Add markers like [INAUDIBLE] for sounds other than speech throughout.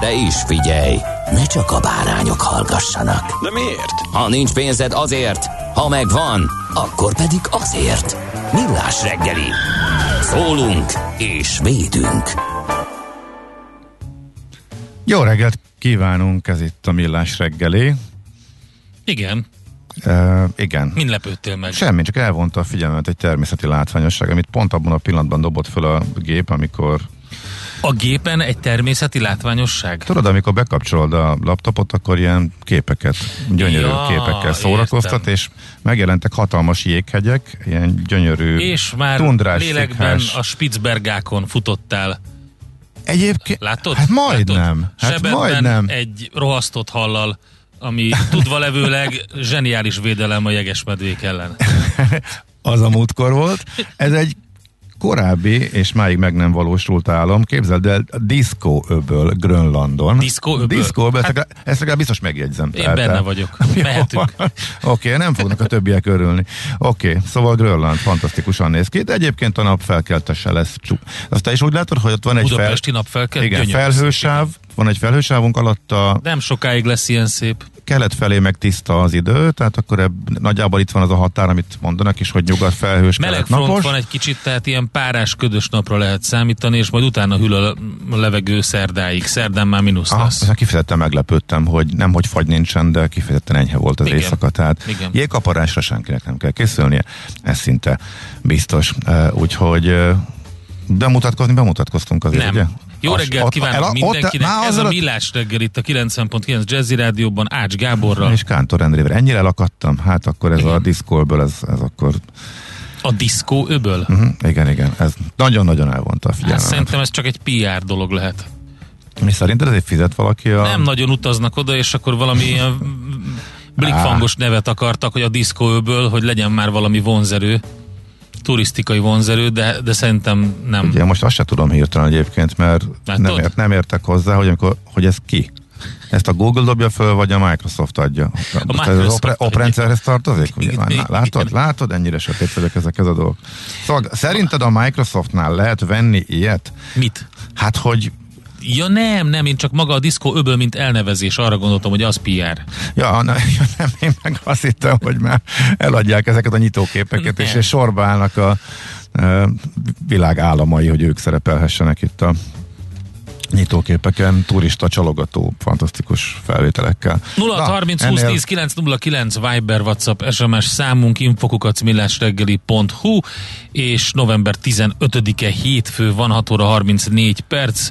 De is figyelj, ne csak a bárányok hallgassanak. De miért? Ha nincs pénzed azért, ha megvan, akkor pedig azért. Millás reggeli. Szólunk és védünk. Jó reggelt kívánunk, ez itt a Millás reggeli. Igen, Uh, igen. mind lepődtél meg? Semmi, csak elvonta a figyelmet egy természeti látványosság, amit pont abban a pillanatban dobott föl a gép, amikor A gépen egy természeti látványosság? tudod, amikor bekapcsolod a laptopot, akkor ilyen képeket, gyönyörű Ja, képekkel szórakoztat, értem. és megjelentek hatalmas jéghegyek, ilyen gyönyörű És már tundrás, lélekben szikhás. a Spitzbergákon futottál. Egyébként, Látod? hát majdnem, hát majdnem. egy rohasztott hallal, ami tudva levőleg zseniális védelem a jegesmedvék ellen. [LAUGHS] az a múltkor volt. Ez egy korábbi, és máig meg nem valósult álom. Képzeld el, a Disco öböl Grönlandon. Disco öböl? Disco öböl, Hát- ezt, legalább, ezt biztos megjegyzem. Én benne vagyok. [LAUGHS] Mehetünk. [LAUGHS] Oké, okay, nem fognak a többiek örülni. Oké, okay, szóval Grönland fantasztikusan néz ki, de egyébként a nap felkeltese lesz. Csup. Azt te is úgy látod, hogy ott van egy fel... Budapesti nap felkel, Igen, felhősáv, van egy felhősávunk alatta, Nem sokáig lesz ilyen szép. Kelet felé meg tiszta az idő, tehát akkor ebb, nagyjából itt van az a határ, amit mondanak is, hogy nyugat felhős, Meleg front van egy kicsit, tehát ilyen párás, ködös napra lehet számítani, és majd utána hűl a levegő szerdáig. Szerdán már mínusz Aha, lesz. kifejezetten meglepődtem, hogy nem, hogy fagy nincsen, de kifejezetten enyhe volt az Igen. éjszaka, tehát Igen. jégkaparásra senkinek nem kell készülnie, ez szinte biztos. Úgyhogy bemutatkozni, bemutatkoztunk azért, Nem. ugye? Jó reggelt ott- kívánok el- ott- mindenkinek. már Ez a Millás reggel itt a 90.9 Jazzy Rádióban Ács Gáborral. És Kántor Endrével. Ennyire lakadtam? Hát akkor ez a diszkolből, ez, ez akkor... A diszkó öböl. Uh-huh, igen, igen, ez nagyon-nagyon elvonta a Hát figyelmet. szerintem ez csak egy PR dolog lehet. Mi szerinted ezért fizet valaki a... Nem nagyon utaznak oda, és akkor valami ilyen blikfangos nevet akartak, hogy a diszkóöböl, hogy legyen már valami vonzerő, turisztikai vonzerő, de, de szerintem nem. Ugye most azt se tudom hirtelen egyébként, mert Látod? nem, ért, nem értek hozzá, hogy, amikor, hogy ez ki. Ezt a Google dobja föl, vagy a Microsoft adja? Most ez az Microsoft opre, oprendszerhez tartozik? Ugye? Már, látod, látod, ennyire sötét vagyok ezekhez a dolgok. Szóval szerinted a Microsoftnál lehet venni ilyet? Mit? Hát, hogy Ja nem, nem, én csak maga a diszkó öböl, mint elnevezés, arra gondoltam, hogy az PR. Ja, ne, [LAUGHS] ja, nem, én meg azt hittem, hogy már eladják ezeket a nyitóképeket, és, Nem. és sorba állnak a e, világ államai, hogy ők szerepelhessenek itt a nyitóképeken, turista csalogató, fantasztikus felvételekkel. 0 30 20 ennél- 10 909 Viber, WhatsApp, SMS számunk infokukacmillásreggeli.hu és november 15-e hétfő van 6 óra 34 perc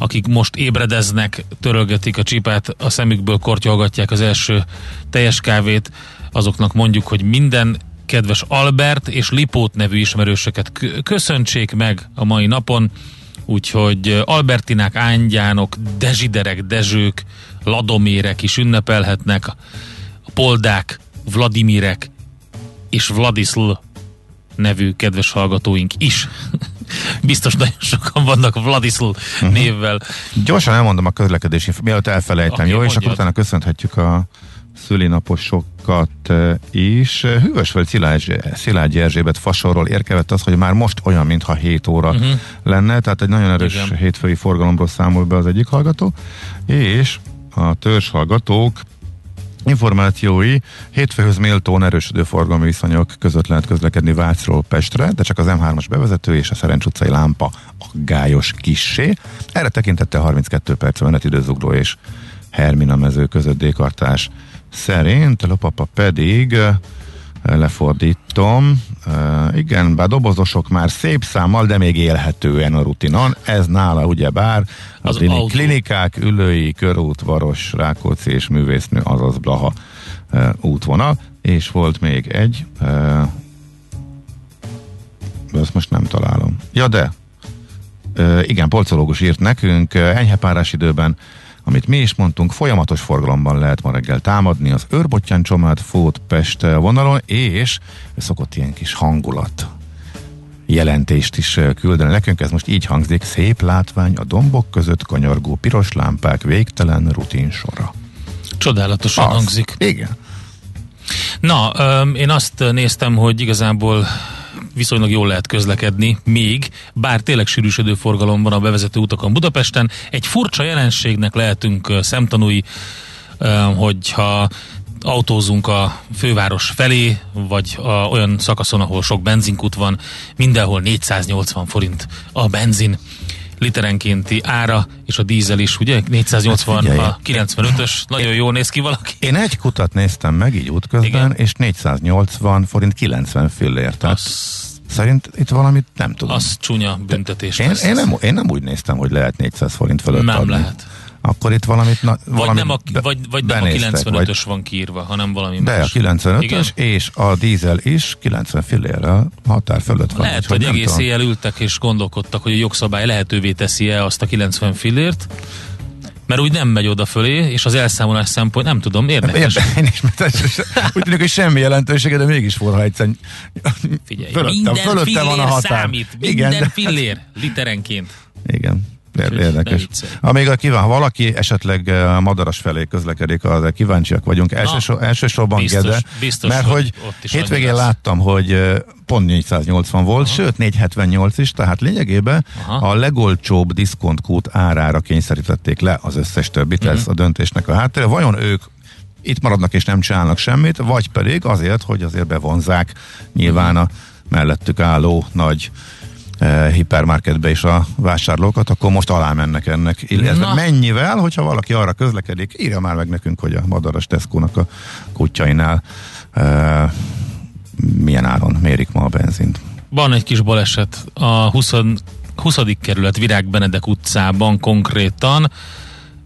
akik most ébredeznek, törölgetik a csipát, a szemükből kortyolgatják az első teljes kávét, azoknak mondjuk, hogy minden kedves Albert és Lipót nevű ismerősöket kö- köszöntsék meg a mai napon, úgyhogy Albertinák, Ángyánok, Dezsiderek, Dezsők, Ladomérek is ünnepelhetnek, a Poldák, Vladimirek és Vladisl nevű kedves hallgatóink is. [LAUGHS] Biztos nagyon sokan vannak Vladisl uh-huh. névvel. Gyorsan elmondom a közlekedési, mielőtt elfelejtem, Oké, jó? És mondjad. akkor utána köszönhetjük a szülinaposokat eh, is. Hűvösvöld Szilágy, Szilágyi Erzsébet fasorról érkezett az, hogy már most olyan, mintha 7 óra uh-huh. lenne, tehát egy nagyon erős Mhm. Igen. hétfői forgalomról számol be az egyik hallgató, és a törzs hallgatók Információi, hétfőhöz méltón erősödő forgalmi viszonyok között lehet közlekedni Vácról Pestre, de csak az M3-as bevezető és a Szerencs utcai lámpa gályos kissé. Erre tekintette 32 perc menetidőzugló és Hermina mező között dékartás szerint, Lopapa pedig eh, lefordítom, uh, igen, bár dobozosok már szép számmal, de még élhetően a rutinon. Ez nála ugyebár az, az autó. klinikák, ülői, körút, varos, Rákóczi és művésznő, azaz Blaha uh, útvonal, és volt még egy, uh, de azt most nem találom. Ja, de igen, polcológus írt nekünk, enyhe párás időben amit mi is mondtunk, folyamatos forgalomban lehet ma reggel támadni az Őrbottyán Csomád Fót Pest vonalon, és szokott ilyen kis hangulat jelentést is küldeni nekünk. Ez most így hangzik, szép látvány a dombok között kanyargó piros lámpák végtelen rutin sora. Csodálatosan az, hangzik. Igen. Na, én azt néztem, hogy igazából viszonylag jól lehet közlekedni, még, bár tényleg sűrűsödő forgalom van a bevezető utakon Budapesten. Egy furcsa jelenségnek lehetünk szemtanúi, hogyha autózunk a főváros felé, vagy a, olyan szakaszon, ahol sok benzinkút van, mindenhol 480 forint a benzin literenkénti ára, és a dízel is, ugye? 480, hát a 95-ös, nagyon jól néz ki valaki. Én egy kutat néztem meg így útközben, Igen. és 480 forint 90 fillér. Tehát az... Szerint itt valamit nem tudom. Az csúnya büntetés. Én, én, nem, én nem úgy néztem, hogy lehet 400 forint fölött Nem adni. lehet akkor itt valamit, na, vagy nem a, vagy, vagy nem a 95-ös van kiírva, hanem valami De más. a 95-ös és a dízel is 90 fillérrel határ fölött van. Lehet, hogy egész tudom. éjjel ültek és gondolkodtak, hogy a jogszabály lehetővé teszi-e azt a 90 fillért, mert úgy nem megy oda fölé, és az elszámolás szempont, nem tudom, érdekes. Érde, én is, mert úgy tűnik, hogy semmi jelentősége, de mégis forha egyszer. Figyelj, fölöttem, minden fölöttem van a határ. számít, minden Igen, fillér, literenként. Igen. Érdekes. Amíg a kíván, ha valaki esetleg eh, madaras felé közlekedik, az kíváncsiak vagyunk. Elsősor, Na, elsősorban biztos, Gede, biztos, mert hogy hétvégén láttam, hogy eh, pont 480 volt, Aha. sőt 478 is, tehát lényegében Aha. a legolcsóbb diszkontkút árára kényszerítették le az összes többit, uh-huh. ez mhm. a döntésnek a háttere. Vajon ők itt maradnak és nem csinálnak semmit, vagy pedig azért, hogy azért bevonzák nyilván a mellettük álló nagy hipermarketbe is a vásárlókat, akkor most alá mennek ennek. Illetve mennyivel, hogyha valaki arra közlekedik, írja már meg nekünk, hogy a Madaras Tesco-nak a kutyainál e, milyen áron mérik ma a benzint. Van egy kis baleset a 20. 20. kerület Virág Benedek utcában konkrétan,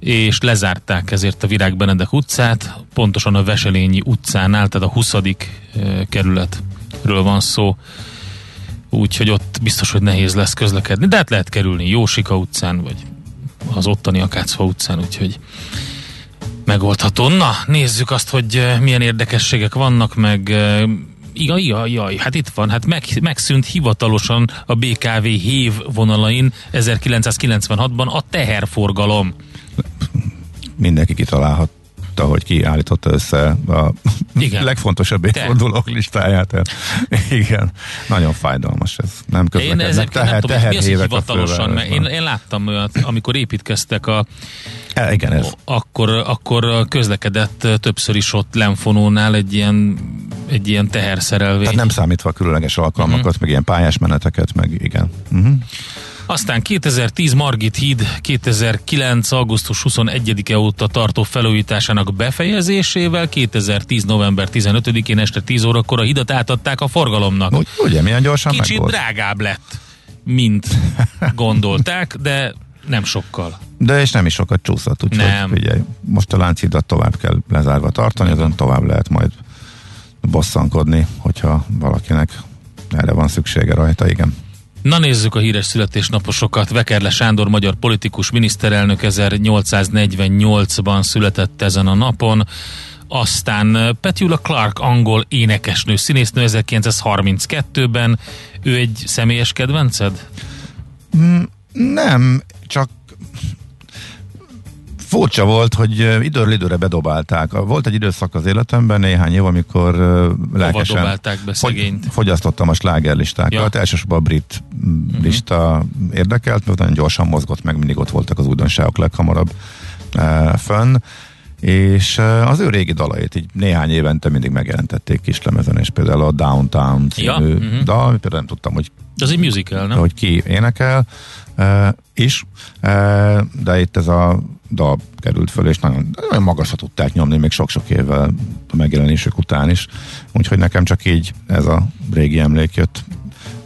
és lezárták ezért a Virág Benedek utcát, pontosan a Veselényi utcánál, tehát a 20. Eh, kerületről van szó úgyhogy ott biztos, hogy nehéz lesz közlekedni, de hát lehet kerülni Jósika utcán, vagy az ottani Akácfa utcán, úgyhogy megoldható. Na, nézzük azt, hogy eh, milyen érdekességek vannak, meg eh, jaj, jaj, hát itt van, hát meg, megszűnt hivatalosan a BKV hév vonalain 1996-ban a teherforgalom. Mindenki kitalálhat tudta, hogy ki állította össze a Igen. [LAUGHS] legfontosabb évfordulók listáját. [LAUGHS] Igen, nagyon fájdalmas ez. Nem közlekednek. Én ezeket nem tudom, mi az, hogy hivatalosan, mert én, én láttam olyat, amikor építkeztek a e, igen, ez. Akkor, akkor közlekedett többször is ott Lenfonónál egy ilyen, egy ilyen teherszerelvény. Tehát nem számítva a különleges alkalmakat, uh-huh. meg ilyen pályás meneteket, meg igen. Uh-huh. Aztán 2010 Margit híd 2009. augusztus 21-e óta tartó felújításának befejezésével 2010. november 15-én este 10 órakor a hidat átadták a forgalomnak. Úgy, ugye, milyen gyorsan Kicsit megvolt. drágább lett, mint [LAUGHS] gondolták, de nem sokkal. De és nem is sokat csúszott, úgyhogy nem. figyelj, most a láncidat tovább kell lezárva tartani, azon tovább lehet majd bosszankodni, hogyha valakinek erre van szüksége rajta, igen. Na nézzük a híres születésnaposokat. Vekerle Sándor, magyar politikus miniszterelnök 1848-ban született ezen a napon. Aztán Petula Clark, angol énekesnő, színésznő 1932-ben. Ő egy személyes kedvenced? Mm, nem, csak furcsa volt, hogy időről időre bedobálták. Volt egy időszak az életemben, néhány év, amikor lelkesen dobálták be szegényt? fogyasztottam a slágerlistákat. Ja. Elsősorban a brit uh-huh. lista érdekelt, mert nagyon gyorsan mozgott meg, mindig ott voltak az újdonságok leghamarabb uh, fönn és az ő régi dalait így néhány évente mindig megjelentették kislemezen, és például a Downtown című Ja, mhm. uh-huh. dal, például nem tudtam, hogy Ez egy musical, nem? hogy ki énekel uh, is, uh, de itt ez a dal került föl, és nagyon, nagyon magasra tudták nyomni, még sok-sok évvel a megjelenésük után is. Úgyhogy nekem csak így ez a régi emlék jött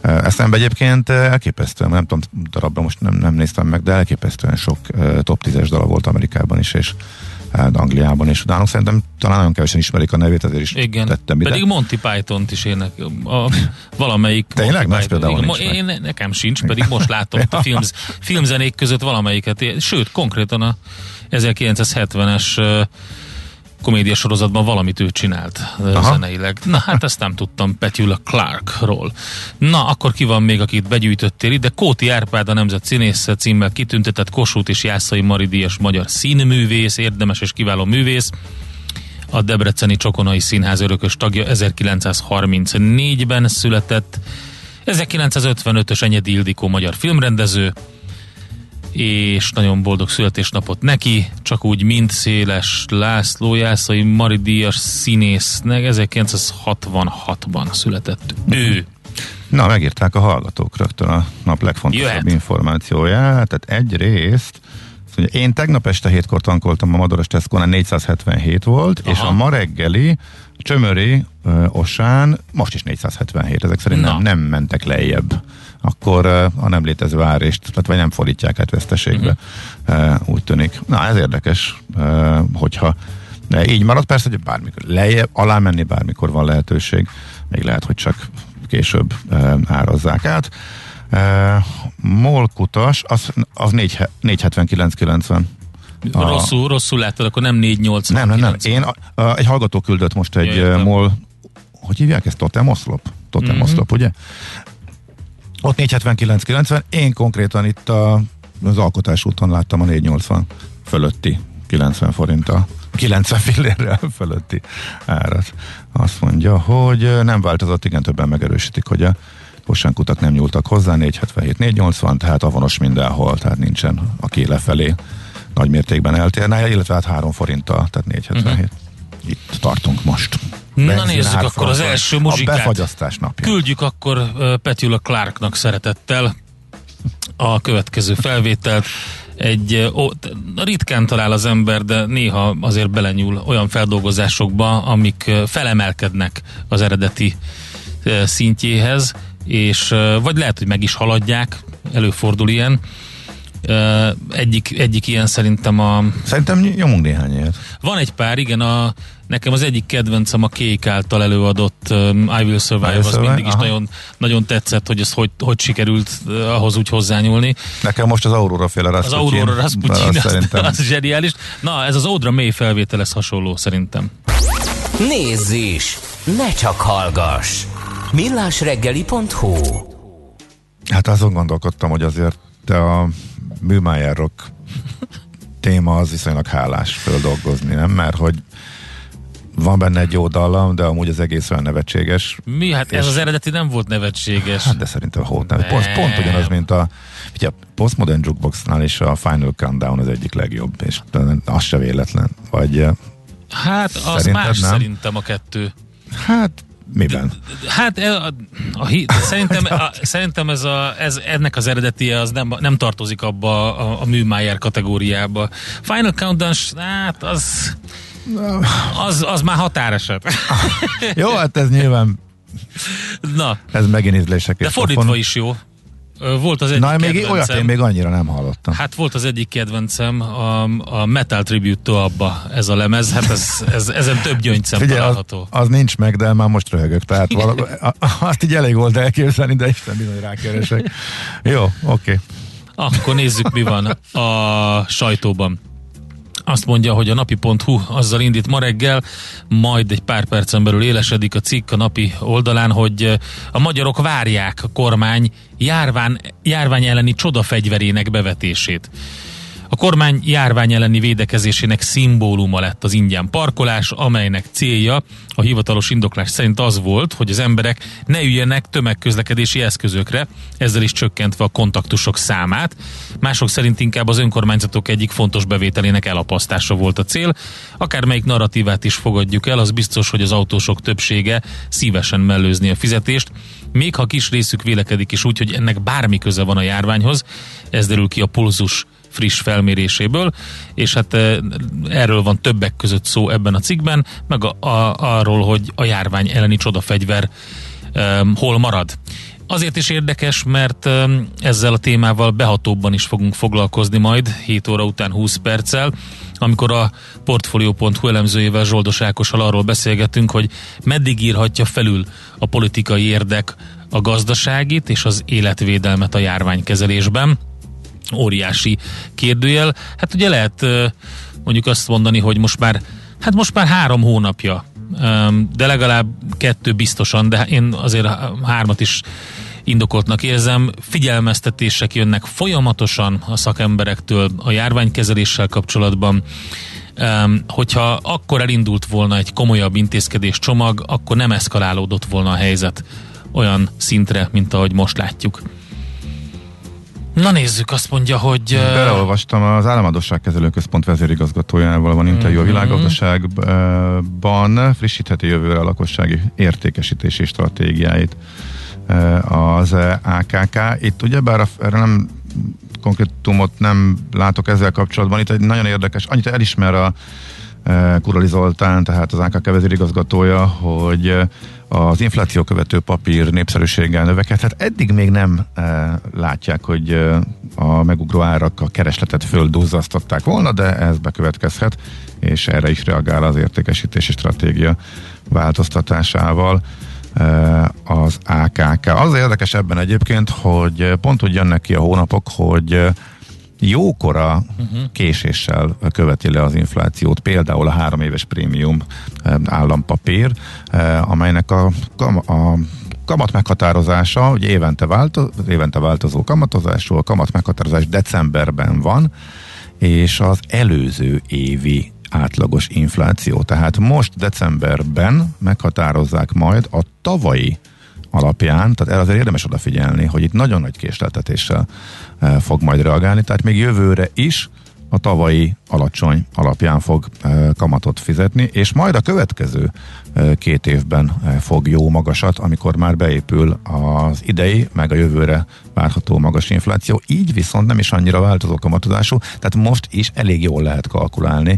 eszembe egyébként elképesztően, nem tudom, darabra most nem, nem néztem meg, de elképesztően sok top 10-es dala volt Amerikában is, és Angliában, és utána szerintem talán nagyon kevesen ismerik a nevét, ezért is Igen, tettem ide. pedig Monty Python-t is ének, a, valamelyik Tényleg? Monty ez például nincs mo- meg. én, nekem sincs, pedig most látom a [LAUGHS] filmz, filmzenék között valamelyiket, sőt, konkrétan a 1970-es ö, komédia sorozatban valamit ő csinált Aha. zeneileg. Na hát ezt nem tudtam Petula Clarkról. Na, akkor ki van még, akit begyűjtöttél ide? Kóti Árpád a Nemzet Színésze címmel kitüntetett Kossuth és Jászai Mari Díjas magyar színművész, érdemes és kiváló művész a Debreceni Csokonai Színház örökös tagja 1934-ben született, 1955-ös Enyedi Ildikó magyar filmrendező, és nagyon boldog születésnapot neki, csak úgy mint Széles László Jászai Mari Díjas színésznek 1966-ban született ő. Na, megírták a hallgatók rögtön a nap legfontosabb Jöhet. információját. Tehát egyrészt, mondja, én tegnap este hétkor tankoltam a Madoros Tesco-nál 477 volt, Aha. és a ma reggeli Csömöri ö, Osán most is 477, ezek szerint Na. nem, nem mentek lejjebb. Akkor a nem létező árést, tehát vagy nem fordítják át veszteségbe, uh-huh. úgy tűnik. Na, ez érdekes, hogyha de így marad persze, hogy bármikor lejjebb, alá menni bármikor van lehetőség, még lehet, hogy csak később árazzák át. Molkutas, az, az 4, 479,90. A- Rosszul, rosszul láttad, akkor nem 480. Nem, nem, nem. Én, a, a, egy hallgató küldött most egy Ja, ja, értem. MOL, hogy hívják ezt? Totem oszlop? Totem Mhm. oszlop, ugye? Ott 479,90. Én konkrétan itt a, az alkotás úton láttam a 480 fölötti 90 forinttal. 90 fillérrel [LAUGHS] fölötti árat. Azt mondja, hogy nem változott, igen, többen megerősítik, hogy a kosánkutak nem nyúltak hozzá, 477, 480, tehát avonos mindenhol, tehát nincsen, aki lefelé nagy mértékben eltérne, illetve hát 3 forinttal, tehát 477. Uh-huh. Itt tartunk most. Na nézzük akkor az első A muzsikát. befagyasztás napja. Küldjük akkor Petula Clarknak szeretettel a következő felvételt. Egy ó, ritkán talál az ember, de néha azért belenyúl olyan feldolgozásokba, amik felemelkednek az eredeti szintjéhez, és vagy lehet, hogy meg is haladják, előfordul ilyen. Egyik, egyik ilyen szerintem a Szerintem nyomunk néhány ilyet. van egy pár, igen, a, nekem az egyik kedvencem a Kék által előadott um, I Will Survive, I Will az Survive, mindig is aha. nagyon, nagyon tetszett, hogy ez hogy, hogy sikerült uh, ahhoz úgy hozzányúlni. Nekem most az Aurora féle Az Rasputin. Aurora Rasputin, az az, szerintem. az zseniális. Na, ez az Audra May felvétel, ez hasonló szerintem. Nézz is! Ne csak hallgass! millásreggeli.hu Hát azon gondolkodtam, hogy azért te a Műmájer Rock téma az viszonylag hálás földolgozni, nem? Mert hogy van benne egy jó dallam, de amúgy az egész olyan nevetséges. Mi? Hát ez És- az eredeti nem volt nevetséges. Hát de szerintem hót nem. Pont, pont ugyanaz, mint a, ugye a Postmodern Jukeboxnál is a Final Countdown az egyik legjobb, és az se véletlen. Vagy eh, Hát az más nem? szerintem a kettő. hát miben? Hát e- a, a, hi- [LAUGHS] szerintem, a, szerintem ez a, ez, ennek az eredetie az nem, nem tartozik abba a, a Műmájer kategóriába. Final Countdown, hát az, az, az már határeset. [LAUGHS] Jó, hát ez nyilván, Na, ez megint ízlések. de fordítva pofon. is jó. Volt az egyik Na, még kedvencem. olyat én még annyira nem hallottam. Hát volt az egyik kedvencem, a, a Metal Tribute Abba, ez a lemez, hát ez, ez, ezen több gyöngyszem Figyelj, az, található. az nincs meg, de már most röhögök. Tehát valami, azt így elég volt elképzelni, de Isten bizony rákeresek. Jó, oké. Okay. Akkor nézzük, mi van a sajtóban. Azt mondja, hogy a napi.hu azzal indít ma reggel, majd egy pár percen belül élesedik a cikk a napi oldalán, hogy eh, a magyarok várják a kormány járvány, járvány elleni csodafegyverének bevetését. A kormány járvány elleni védekezésének szimbóluma lett az ingyen parkolás, amelynek célja a hivatalos indoklás szerint az volt, hogy az emberek ne üljenek tömegközlekedési eszközökre, ezzel is csökkentve a kontaktusok számát. Mások szerint inkább az önkormányzatok egyik fontos bevételének elapasztása volt a cél. Akármelyik narratívát is fogadjuk el, az biztos, hogy az autósok többsége szívesen mellőzni a fizetést, még ha kis részük vélekedik is úgy, hogy ennek bármi köze van a járványhoz, ez derül ki a pulzus friss felméréséből, és hát erről van többek között szó ebben a cikkben, meg a, a, arról, hogy a járvány elleni csodafegyver um, hol marad. Azért is érdekes, mert um, ezzel a témával behatóbban is fogunk foglalkozni majd 7 óra után 20 perccel, amikor a Portfolio.hu elemzőjével Zsoldos Ákossal arról beszélgetünk, hogy meddig írhatja felül a politikai érdek a gazdaságit és az életvédelmet a járványkezelésben óriási kérdőjel. Hát ugye lehet mondjuk azt mondani, hogy most már, hát most már három hónapja, de legalább kettő biztosan, de én azért hármat is indokoltnak érzem. Figyelmeztetések jönnek folyamatosan a szakemberektől a járványkezeléssel kapcsolatban. hogyha akkor elindult volna egy komolyabb intézkedés csomag, akkor nem eszkalálódott volna a helyzet olyan szintre, mint ahogy most látjuk. Na nézzük, azt mondja, hogy... Beleolvastam az Államadosságkezelő Központ vezérigazgatójával van interjú a mhm. világgazdaságban, frissítheti jövőre a lakossági értékesítési stratégiáit az AKK. Itt ugyebár erre nem konkrétumot nem látok ezzel kapcsolatban. Itt egy nagyon érdekes, annyit elismer a Kurali Zoltán, tehát az AKK vezérigazgatója, hogy az infláció követő papír népszerűséggel növekedhet. Eddig még nem e, látják, hogy e, a megugró árak a keresletet földúzzasztották volna, de ez bekövetkezhet, és erre is reagál az értékesítési stratégia változtatásával e, az AKK. Az érdekes ebben egyébként, hogy pont úgy jönnek ki a hónapok, hogy jókora uh-huh. késéssel követi le az inflációt, például a három éves prémium eh, állampapír, eh, amelynek a, a kamat meghatározása, hogy évente, változ, évente változó kamatozású, a kamat meghatározás decemberben van, és az előző évi átlagos infláció. Tehát most decemberben meghatározzák majd a tavalyi alapján, tehát erre azért érdemes odafigyelni, hogy itt nagyon nagy késleltetéssel e, fog majd reagálni, tehát még jövőre is a tavalyi alacsony alapján fog e, kamatot fizetni, és majd a következő e, két évben fog jó magasat, amikor már beépül az idei, meg a jövőre várható magas infláció, így viszont nem is annyira változó kamatozású, tehát most is elég jól lehet kalkulálni.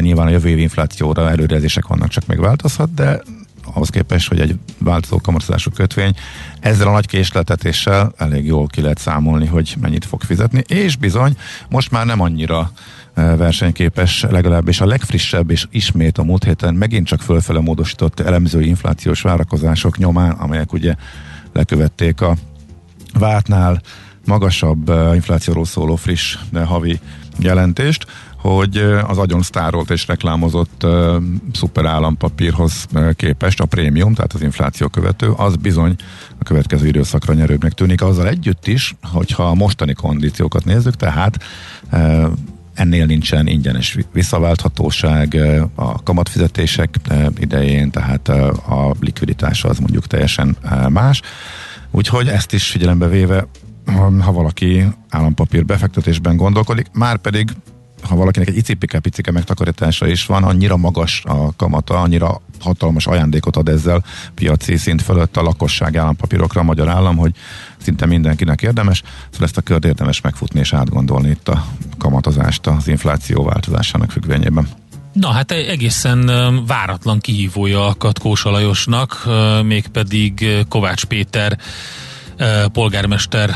Nyilván a jövő év inflációra előrejelzések vannak, csak még változhat, de ahhoz képest, hogy egy változó kamatozású kötvény ezzel a nagy késletetéssel elég jól ki lehet számolni, hogy mennyit fog fizetni, és bizony most már nem annyira e, versenyképes, legalábbis a legfrissebb és ismét a múlt héten megint csak fölfele módosított elemző inflációs várakozások nyomán, amelyek ugye lekövették a vártnál magasabb e, inflációról szóló friss havi jelentést hogy az agyon sztárolt és reklámozott uh, szuper képest a prémium, tehát az infláció követő, az bizony a következő időszakra nyerőbbnek tűnik. Azzal együtt is, hogyha a mostani kondíciókat nézzük, tehát uh, ennél nincsen ingyenes visszaválthatóság a kamatfizetések idején, tehát a likviditás az mondjuk teljesen más. Úgyhogy ezt is figyelembe véve, ha valaki állampapír befektetésben gondolkodik, már pedig ha valakinek egy icipike-picike megtakarítása is van, annyira magas a kamata, annyira hatalmas ajándékot ad ezzel piaci szint fölött a lakosság állampapírokra a magyar állam, hogy szinte mindenkinek érdemes, szóval ezt a kört érdemes megfutni és átgondolni itt a kamatozást az infláció változásának függvényében. Na hát egészen váratlan kihívója a Katkós Alajosnak, mégpedig Kovács Péter polgármester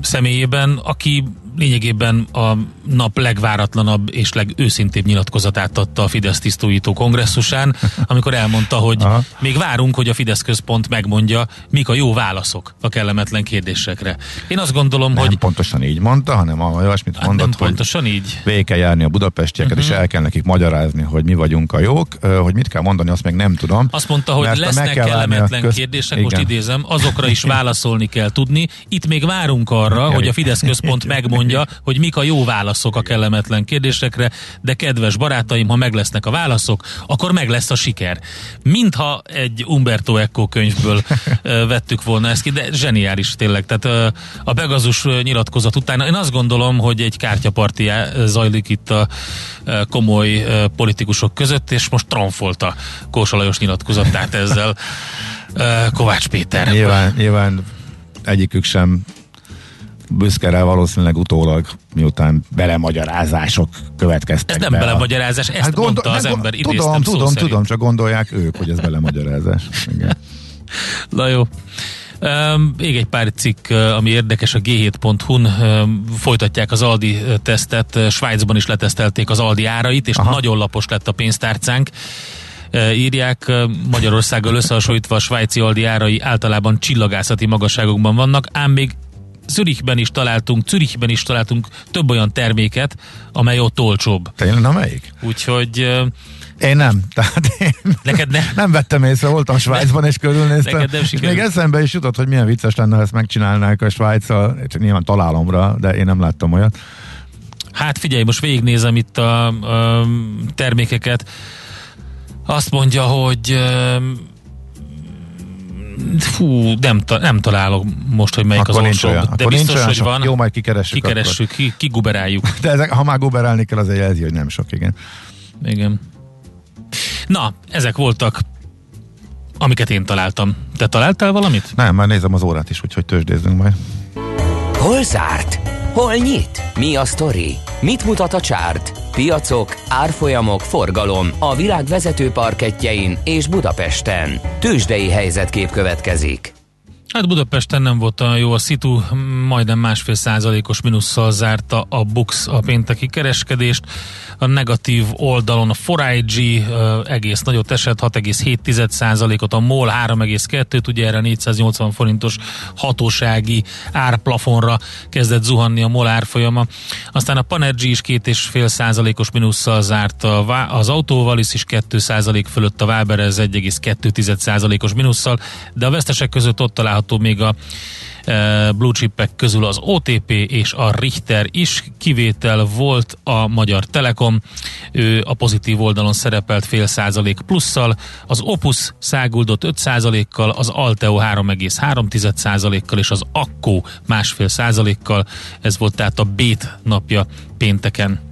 személyében, aki lényegében a nap legváratlanabb és legőszintébb nyilatkozatát adta a Fidesz tisztújító kongresszusán, amikor elmondta, hogy Aha. még várunk, hogy a Fidesz központ megmondja, mik a jó válaszok a kellemetlen kérdésekre. Én azt gondolom, Nem hogy... pontosan így mondta, hanem a olyasmit hát mondott, nem pontosan így. végig kell járni a budapestieket, uh-huh. és mhm. el kell nekik magyarázni, hogy mi vagyunk a jók, hogy mit kell mondani, azt még nem tudom. Azt mondta, hogy lesznek kellemetlen köz... kérdések, Igen. most idézem, azokra is [LAUGHS] válaszolni kell tudni. Itt még várunk arra, hogy a Fidesz központ megmondja, [LAUGHS] mondja, hogy mik a jó válaszok a kellemetlen kérdésekre, de kedves barátaim, ha meg lesznek a válaszok, akkor meg lesz a siker. Mintha egy Umberto Eco könyvből [LAUGHS] vettük volna ezt ki, de zseniális tényleg. Tehát a Pegazus nyilatkozat után én azt gondolom, hogy egy kártyaparti zajlik itt a komoly politikusok között, és most tronfolta Kósa Lajos nyilatkozatát ezzel Kovács Péter. Nyilván, nyilván egyikük sem büszke rá valószínűleg utólag, miután belemagyarázások következtek. Ez nem be belemagyarázás, ezt hát gondol, mondta az hát, ember, Tudom, tudom, szerint. tudom, csak gondolják ők, hogy ez belemagyarázás. Igen. [LAUGHS] Na jó. Még egy pár cikk, ami érdekes a g7.hu-n folytatják az Aldi tesztet, Svájcban is letesztelték az Aldi árait, és Aha. nagyon lapos lett a pénztárcánk írják, Magyarországgal összehasonlítva a svájci Aldi árai általában csillagászati magasságokban vannak, ám még Zürichben is találtunk, Zürichben is találtunk több olyan terméket, amely ott olcsóbb. Tényleg, na melyik? Úgyhogy én nem. [LAUGHS] Tehát én Neked ne? nem vettem észre, voltam Svájcban és körülnéztem. Neked nem és még eszembe is jutott, hogy milyen vicces lenne, ha ezt megcsinálnák a Svájccal. Nyilván találomra, de én nem láttam olyat. Hát figyelj, most végignézem itt a, a termékeket. Azt mondja, hogy Fú, nem, ta, nem találok most, hogy melyik akkor az olcsóbb. Olyan. De biztos, olyan hogy sok. van. Jó, majd kikeressük. Kikeressük, ki, kiguberáljuk. [LAUGHS] De ezek, ha már guberálni kell, azért jelzi, hogy nem sok, igen. Igen. Na, ezek voltak amiket én találtam. Te találtál valamit? Nem, már nézem az órát is, úgyhogy tőzsdézzünk majd. Hol zárt? Hol nyit? Mi a sztori? Mit mutat a csárt? Piacok, árfolyamok, forgalom a világ vezető parketjein és Budapesten. Tősdei helyzetkép következik. Hát Budapesten nem volt olyan jó a szitu, majdnem másfél százalékos minusszal zárta a Bux a pénteki kereskedést. A negatív oldalon a 4IG egész nagyot esett, 6,7 százalékot, a MOL 3,2-t, ugye erre 480 forintos hatósági árplafonra kezdett zuhanni a MOL árfolyama. Aztán a Panergy is 2,5 százalékos minusszal zárt, az Autóvalis is 2 százalék fölött, a Váberez 1,2 százalékos minusszal, de a vesztesek között ott található található még a e, blue chipek közül az OTP és a Richter is. Kivétel volt a Magyar Telekom, ő a pozitív oldalon szerepelt fél százalék plusszal, az Opus száguldott 5 százalékkal, az Alteo 3,3 százalékkal és az Akko másfél százalékkal. Ez volt tehát a Bét napja pénteken.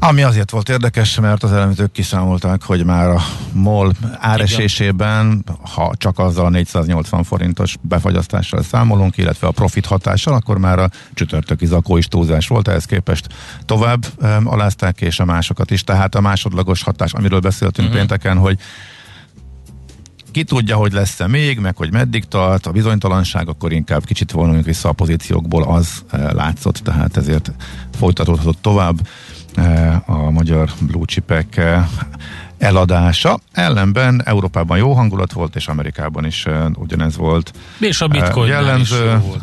Ami azért volt érdekes, mert az elemzők kiszámolták, hogy már a MOL áresésében, ha csak azzal a 480 forintos befagyasztással számolunk, illetve a profit hatással, akkor már a csütörtöki zakó is túlzás volt, ehhez képest tovább um, alázták, és a másokat is. Tehát a másodlagos hatás, amiről beszéltünk uh-huh. pénteken, hogy ki tudja, hogy lesz-e még, meg hogy meddig tart, a bizonytalanság, akkor inkább kicsit vonuljunk vissza a pozíciókból, az e, látszott, tehát ezért folytatódhatott tovább a magyar blue chipek eladása. Ellenben Európában jó hangulat volt, és Amerikában is ugyanez volt. És a bitcoin jellemző. Is volt.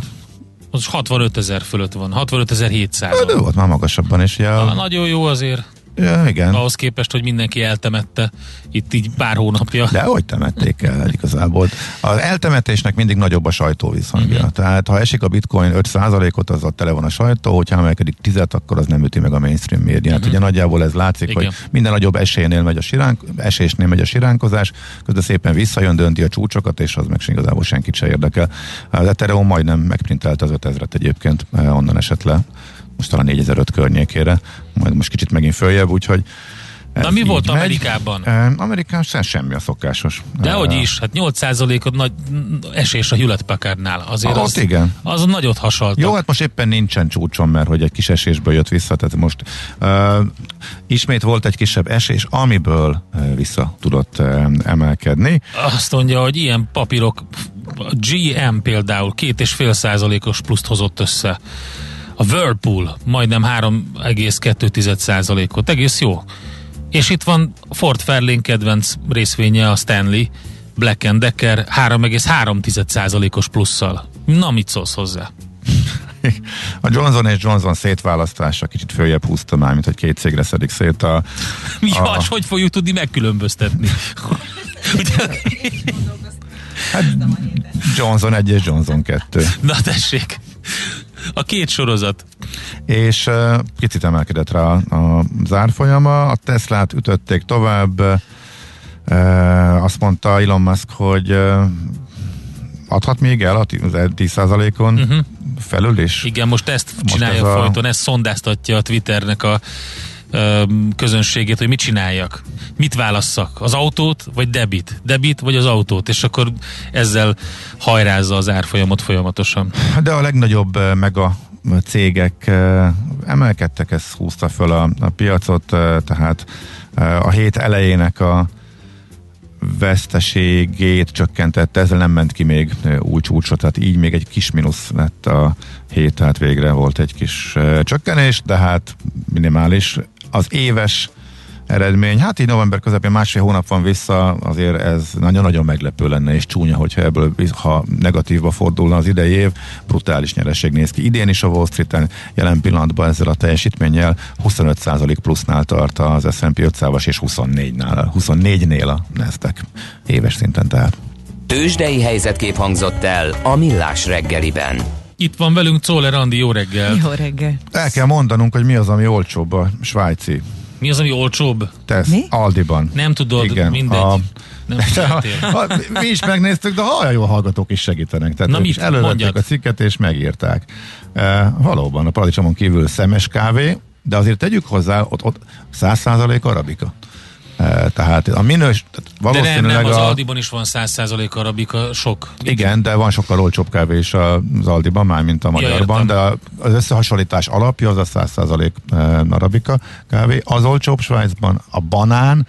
Az 65 ezer fölött van, 65 ezer 700. De volt már magasabban is. Ja. Na, nagyon jó azért. Ja, igen. Ahhoz képest, hogy mindenki eltemette itt így pár hónapja. De hogy temették el igazából? Az eltemetésnek mindig nagyobb a sajtó visszhangja. Uh-huh. Tehát ha esik a bitcoin 5%-ot, az ott tele van a sajtó, hogyha emelkedik 10 akkor az nem üti meg a mainstream médiát. Uh-huh. Ugye nagyjából ez látszik, Igen. hogy minden nagyobb esélynél megy a siránk, esésnél megy a siránkozás, közben szépen visszajön, dönti a csúcsokat, és az meg igazából senkit se érdekel. Az Ethereum majdnem megprintelt az 5000-et egyébként, eh, onnan esett le most talán 4005 környékére, majd most kicsit megint följebb, úgyhogy Na mi volt megy. Amerikában? Amerikában sem semmi a szokásos. Dehogy is, hát 8%-ot nagy esés a Hewlett Packardnál. Azért ah, az, igen. az nagyot hasalt. Jó, hát most éppen nincsen csúcson, mert hogy egy kis esésből jött vissza, tehát most uh, ismét volt egy kisebb esés, amiből uh, vissza tudott uh, emelkedni. Azt mondja, hogy ilyen papírok, GM például két és fél százalékos pluszt hozott össze. A Whirlpool majdnem 3,2%-ot. Egész jó. És itt van Ford Fairlane kedvenc részvénye a Stanley, Black Decker 3,3%-os plusszal. Na, mit szólsz hozzá? [LAUGHS] A Johnson és Johnson szétválasztása kicsit följebb húzta már, mint hogy két cégre szedik szét a... Mi a... Vas, hogy fogjuk tudni megkülönböztetni? [LAUGHS] hát Johnson 1 és Johnson 2. Na tessék, A két sorozat. És uh, picit emelkedett rá a zárfolyama, a Teslát ütötték tovább, uh, azt mondta Elon Musk, hogy uh, adhat még el a 10%-on uh-huh. felül is? Igen, most ezt csinálja most ez folyton, a... ezt szondáztatja a Twitternek a közönségét, hogy mit csináljak. Mit válasszak? Az autót, vagy debit? Debit, vagy az autót? És akkor ezzel hajrázza az árfolyamot folyamatosan. De a legnagyobb mega cégek emelkedtek, ez húzta föl a, a piacot, tehát a hét elejének a veszteségét csökkentette, ezzel nem ment ki még új csúcsot, tehát így még egy kis mínusz lett a hét, tehát végre volt egy kis csökkenés, de hát minimális az éves eredmény. Hát így november közepén másfél hónap van vissza, azért ez nagyon-nagyon meglepő lenne, és csúnya, hogyha ebből, ha negatívba fordulna az idei év, brutális nyereség néz ki. Idén is a Wall Street-en jelen pillanatban ezzel a teljesítménnyel 25% plusznál tart az S&P 500-as, és 24-nál, 24-nél a Nasdaq éves szinten tehát. Tőzsdei helyzetkép hangzott el a Millás reggeliben. Itt van velünk Czoller Andi, jó reggel. Jó reggel. El kell mondanunk, hogy mi az, ami olcsóbb a svájci. Mi az, ami olcsóbb? Tesz, mi? Aldiban. Nem tudod, Igen, mindegy. A, nem ha, [LAUGHS] ha, mi is megnéztük, de ha jó hallgatók is segítenek. Tehát Na mit elővették a cikket és megírták. E, valóban a paradicsomon kívül szemes kávé, de azért tegyük hozzá, ott, ott 100% arabika. E, tehát a minős, tehát valószínűleg de nem, nem, az a, Aldiban is van 100% arabika, sok. Igen, de van sokkal olcsóbb kávé is az Aldiban, már mint a magyarban, ja, de az összehasonlítás alapja az a 100% e, arabika kávé. Az olcsóbb Svájcban a banán,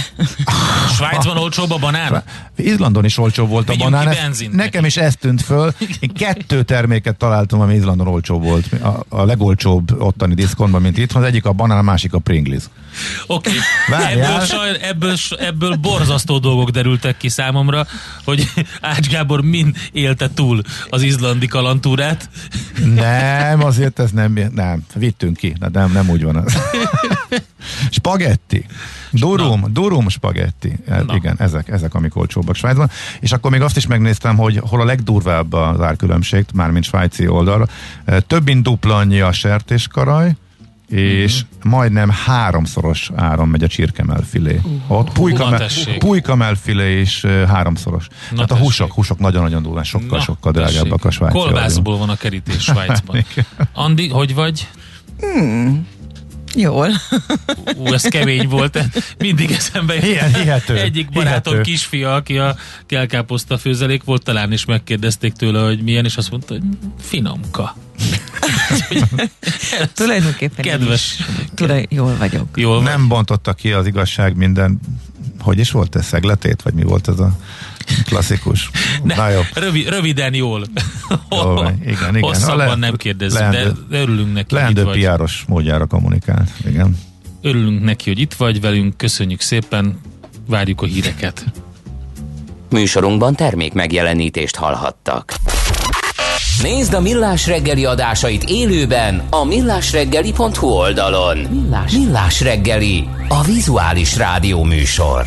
[LAUGHS] Svájcban olcsóbb a banán? Izlandon is olcsóbb volt a banán. Ez, nekem is ez tűnt föl. Én kettő terméket találtam, ami Izlandon olcsóbb volt. A, a legolcsóbb ottani diszkontban, mint itt. Az egyik a banán, a másik a Pringles. Oké, okay. ebből, ebből, ebből borzasztó dolgok derültek ki számomra, hogy Ács Gábor mind élte túl az izlandi kalantúrát. Nem, azért ez nem, nem, vittünk ki, de nem, nem úgy van az. [LAUGHS] Spagetti. Durum, durum spagetti. Na. Igen, ezek, ezek amik olcsóbbak Svájcban. És akkor még azt is megnéztem, hogy hol a legdurvább az árkülönbség, mármint svájci oldalra. Több mint dupla annyi a sertéskaraj, és mm-hmm. majdnem háromszoros áron megy a csirkemelfilé. Uh, Ott pulykamel, pulykamelfilé is háromszoros. Na Tehát tessék. a húsok, húsok nagyon-nagyon durván, sokkal-sokkal drágábbak a svájci. Kolbászból van a kerítés [LAUGHS] Svájcban. Andi, hogy vagy? Hmm. Jól. Ú, ez kemény volt. Mindig eszembe Ilyen, hihető, Egyik barátom hihető. kisfia, aki a kelkáposzta főzelék volt, talán is megkérdezték tőle, hogy milyen, és azt mondta, hogy finomka. [LAUGHS] Tulajdonképpen kedves. Tulaj, jól vagyok. Jól Nem bontotta ki az igazság minden, hogy is volt ez, szegletét, vagy mi volt ez a klasszikus? Ne, Na jó. Rövid, röviden jól. Jó, igen, igen. Hosszabban le, nem kérdezzük, leendő, de örülünk neki, Leendő piáros módjára kommunikált, igen. Örülünk neki, hogy itt vagy velünk, köszönjük szépen, várjuk a híreket. Műsorunkban termék megjelenítést hallhattak. Nézd a Millás reggeli adásait élőben a millásreggeli.hu oldalon. Millás. Millás reggeli, a vizuális rádió műsor.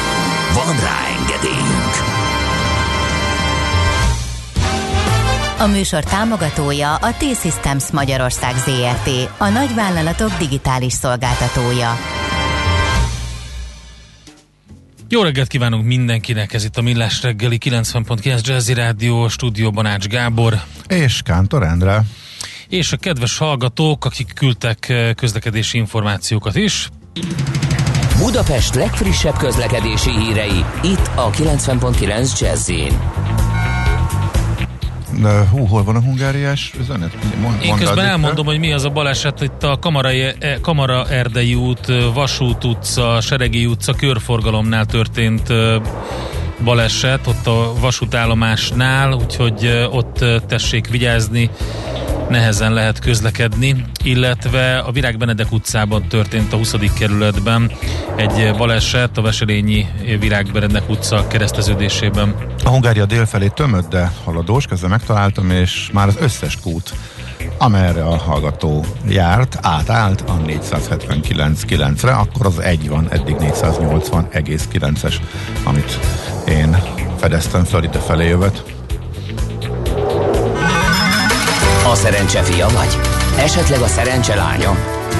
Van rá engedélyünk! A műsor támogatója a T-Systems Magyarország ZRT, a nagyvállalatok digitális szolgáltatója. Jó reggelt kívánunk mindenkinek, ez itt a Millás reggeli 90.9 Jazzy Rádió, stúdióban Ács Gábor. És Kántor Endre. És a kedves hallgatók, akik küldtek eh, közlekedési információkat is. Budapest legfrissebb közlekedési hírei, itt a 90.9 jazz De, hú, hol van a hungáriás üzenet? Mond, Én közben elmondom, hogy mi az a baleset. Itt a Kamara, e, Kamara Erdei út, Vasút utca, Seregi utca körforgalomnál történt baleset, ott a vasútállomásnál, úgyhogy ott tessék vigyázni, nehezen lehet közlekedni, illetve a Virág Benedek utcában történt a 20. kerületben egy baleset a Veselényi Virág Benedek utca kereszteződésében. A Hungária délfelé tömött, de haladós, közben megtaláltam, és már az összes kút amerre a hallgató járt, átállt a 479.9-re, akkor az egy van, eddig 480,9-es, amit én fedeztem fel, ide felé jövet. A szerencse fia vagy? Esetleg a szerencse lánya?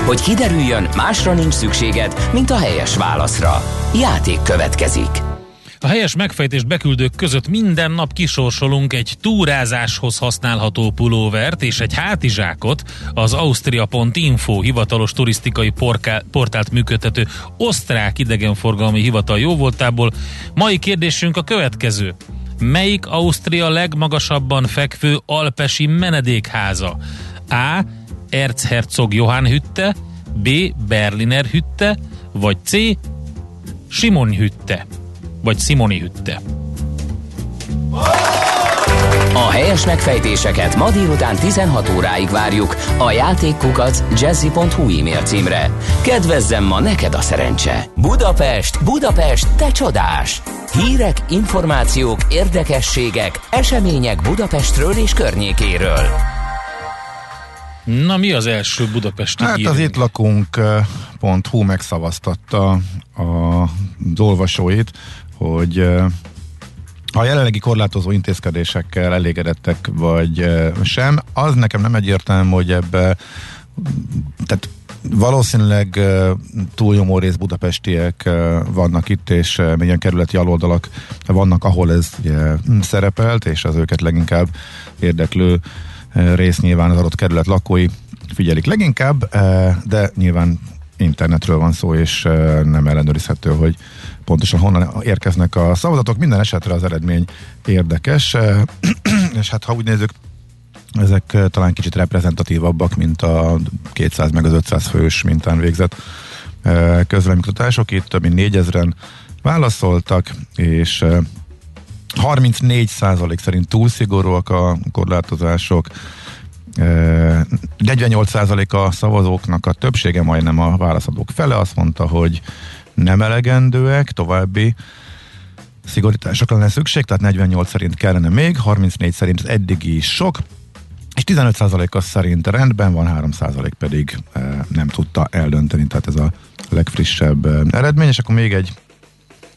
Hogy kiderüljön, másra nincs szükséged, mint a helyes válaszra. Játék következik. A helyes megfejtést beküldők között minden nap kisorsolunk egy túrázáshoz használható pulóvert és egy hátizsákot az Austria.info hivatalos turisztikai porká- portált működtető osztrák idegenforgalmi hivatal jóvoltából. Mai kérdésünk a következő. Melyik Ausztria legmagasabban fekvő alpesi menedékháza? A. Erzherzog Johann Hütte, B. Berliner Hütte, vagy C. Simon Hütte vagy Simoni Hütte. A helyes megfejtéseket ma délután 16 óráig várjuk a játékkukac jazzy.hu e-mail címre. Kedvezzem ma neked a szerencse! Budapest, Budapest, te csodás! Hírek, információk, érdekességek, események Budapestről és környékéről. Na mi az első budapesti Hát hírünk? az itt lakunk.hu megszavaztatta a, az olvasóit, hogy a jelenlegi korlátozó intézkedésekkel elégedettek, vagy sem, az nekem nem egyértelmű, hogy ebbe tehát valószínűleg túlnyomó rész budapestiek vannak itt, és ilyen kerületi aloldalak vannak, ahol ez ugye, szerepelt, és az őket leginkább érdeklő rész nyilván az adott kerület lakói figyelik leginkább, de nyilván internetről van szó, és nem ellenőrizhető, hogy pontosan honnan érkeznek a szavazatok. Minden esetre az eredmény érdekes, [CLEARS THROAT] és hát ha úgy nézzük, ezek talán kicsit reprezentatívabbak, mint a 200 meg az 500 fős mintán végzett közleménykutatások. Itt több mint 4000-en válaszoltak, és 34 százalék szerint túl szigorúak a korlátozások, 48% a szavazóknak a többsége, majdnem a válaszadók fele azt mondta, hogy nem elegendőek, további szigorításokra lenne szükség, tehát 48 szerint kellene még, 34 szerint az eddigi is sok, és 15% az szerint rendben van, 3% pedig e, nem tudta eldönteni, tehát ez a legfrissebb e, eredmény, és akkor még egy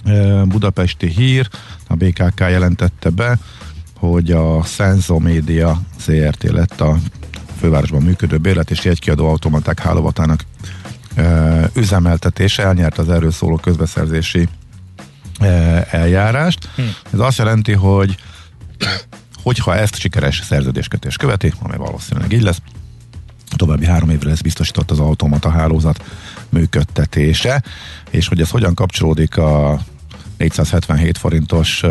e, budapesti hír, a BKK jelentette be, hogy a Senso Media ZRT lett a fővárosban működő bérlet és jegykiadó automaták hálóvatának üzemeltetése, elnyert az erről szóló közbeszerzési eljárást. Hm. Ez azt jelenti, hogy hogyha ezt sikeres szerződéskötés követi, ami valószínűleg így lesz, további három évre lesz biztosított az automata hálózat működtetése, és hogy ez hogyan kapcsolódik a 477 forintos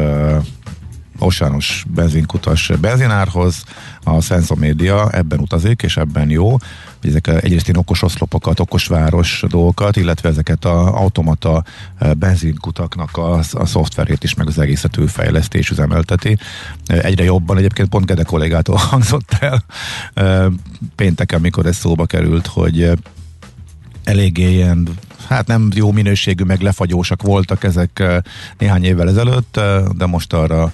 osános benzinkutas benzinárhoz, a Sensomedia ebben utazik, és ebben jó, hogy ezek egyrészt én okos oszlopokat, okos város dolgokat, illetve ezeket az automata benzinkutaknak a, a szoftverét is, meg az egészet ő fejleszti és üzemelteti. Egyre jobban, egyébként pont Gede kollégától [LAUGHS] hangzott el pénteken, mikor ez szóba került, hogy eléggé ilyen hát nem jó minőségű, meg lefagyósak voltak ezek néhány évvel ezelőtt, de most arra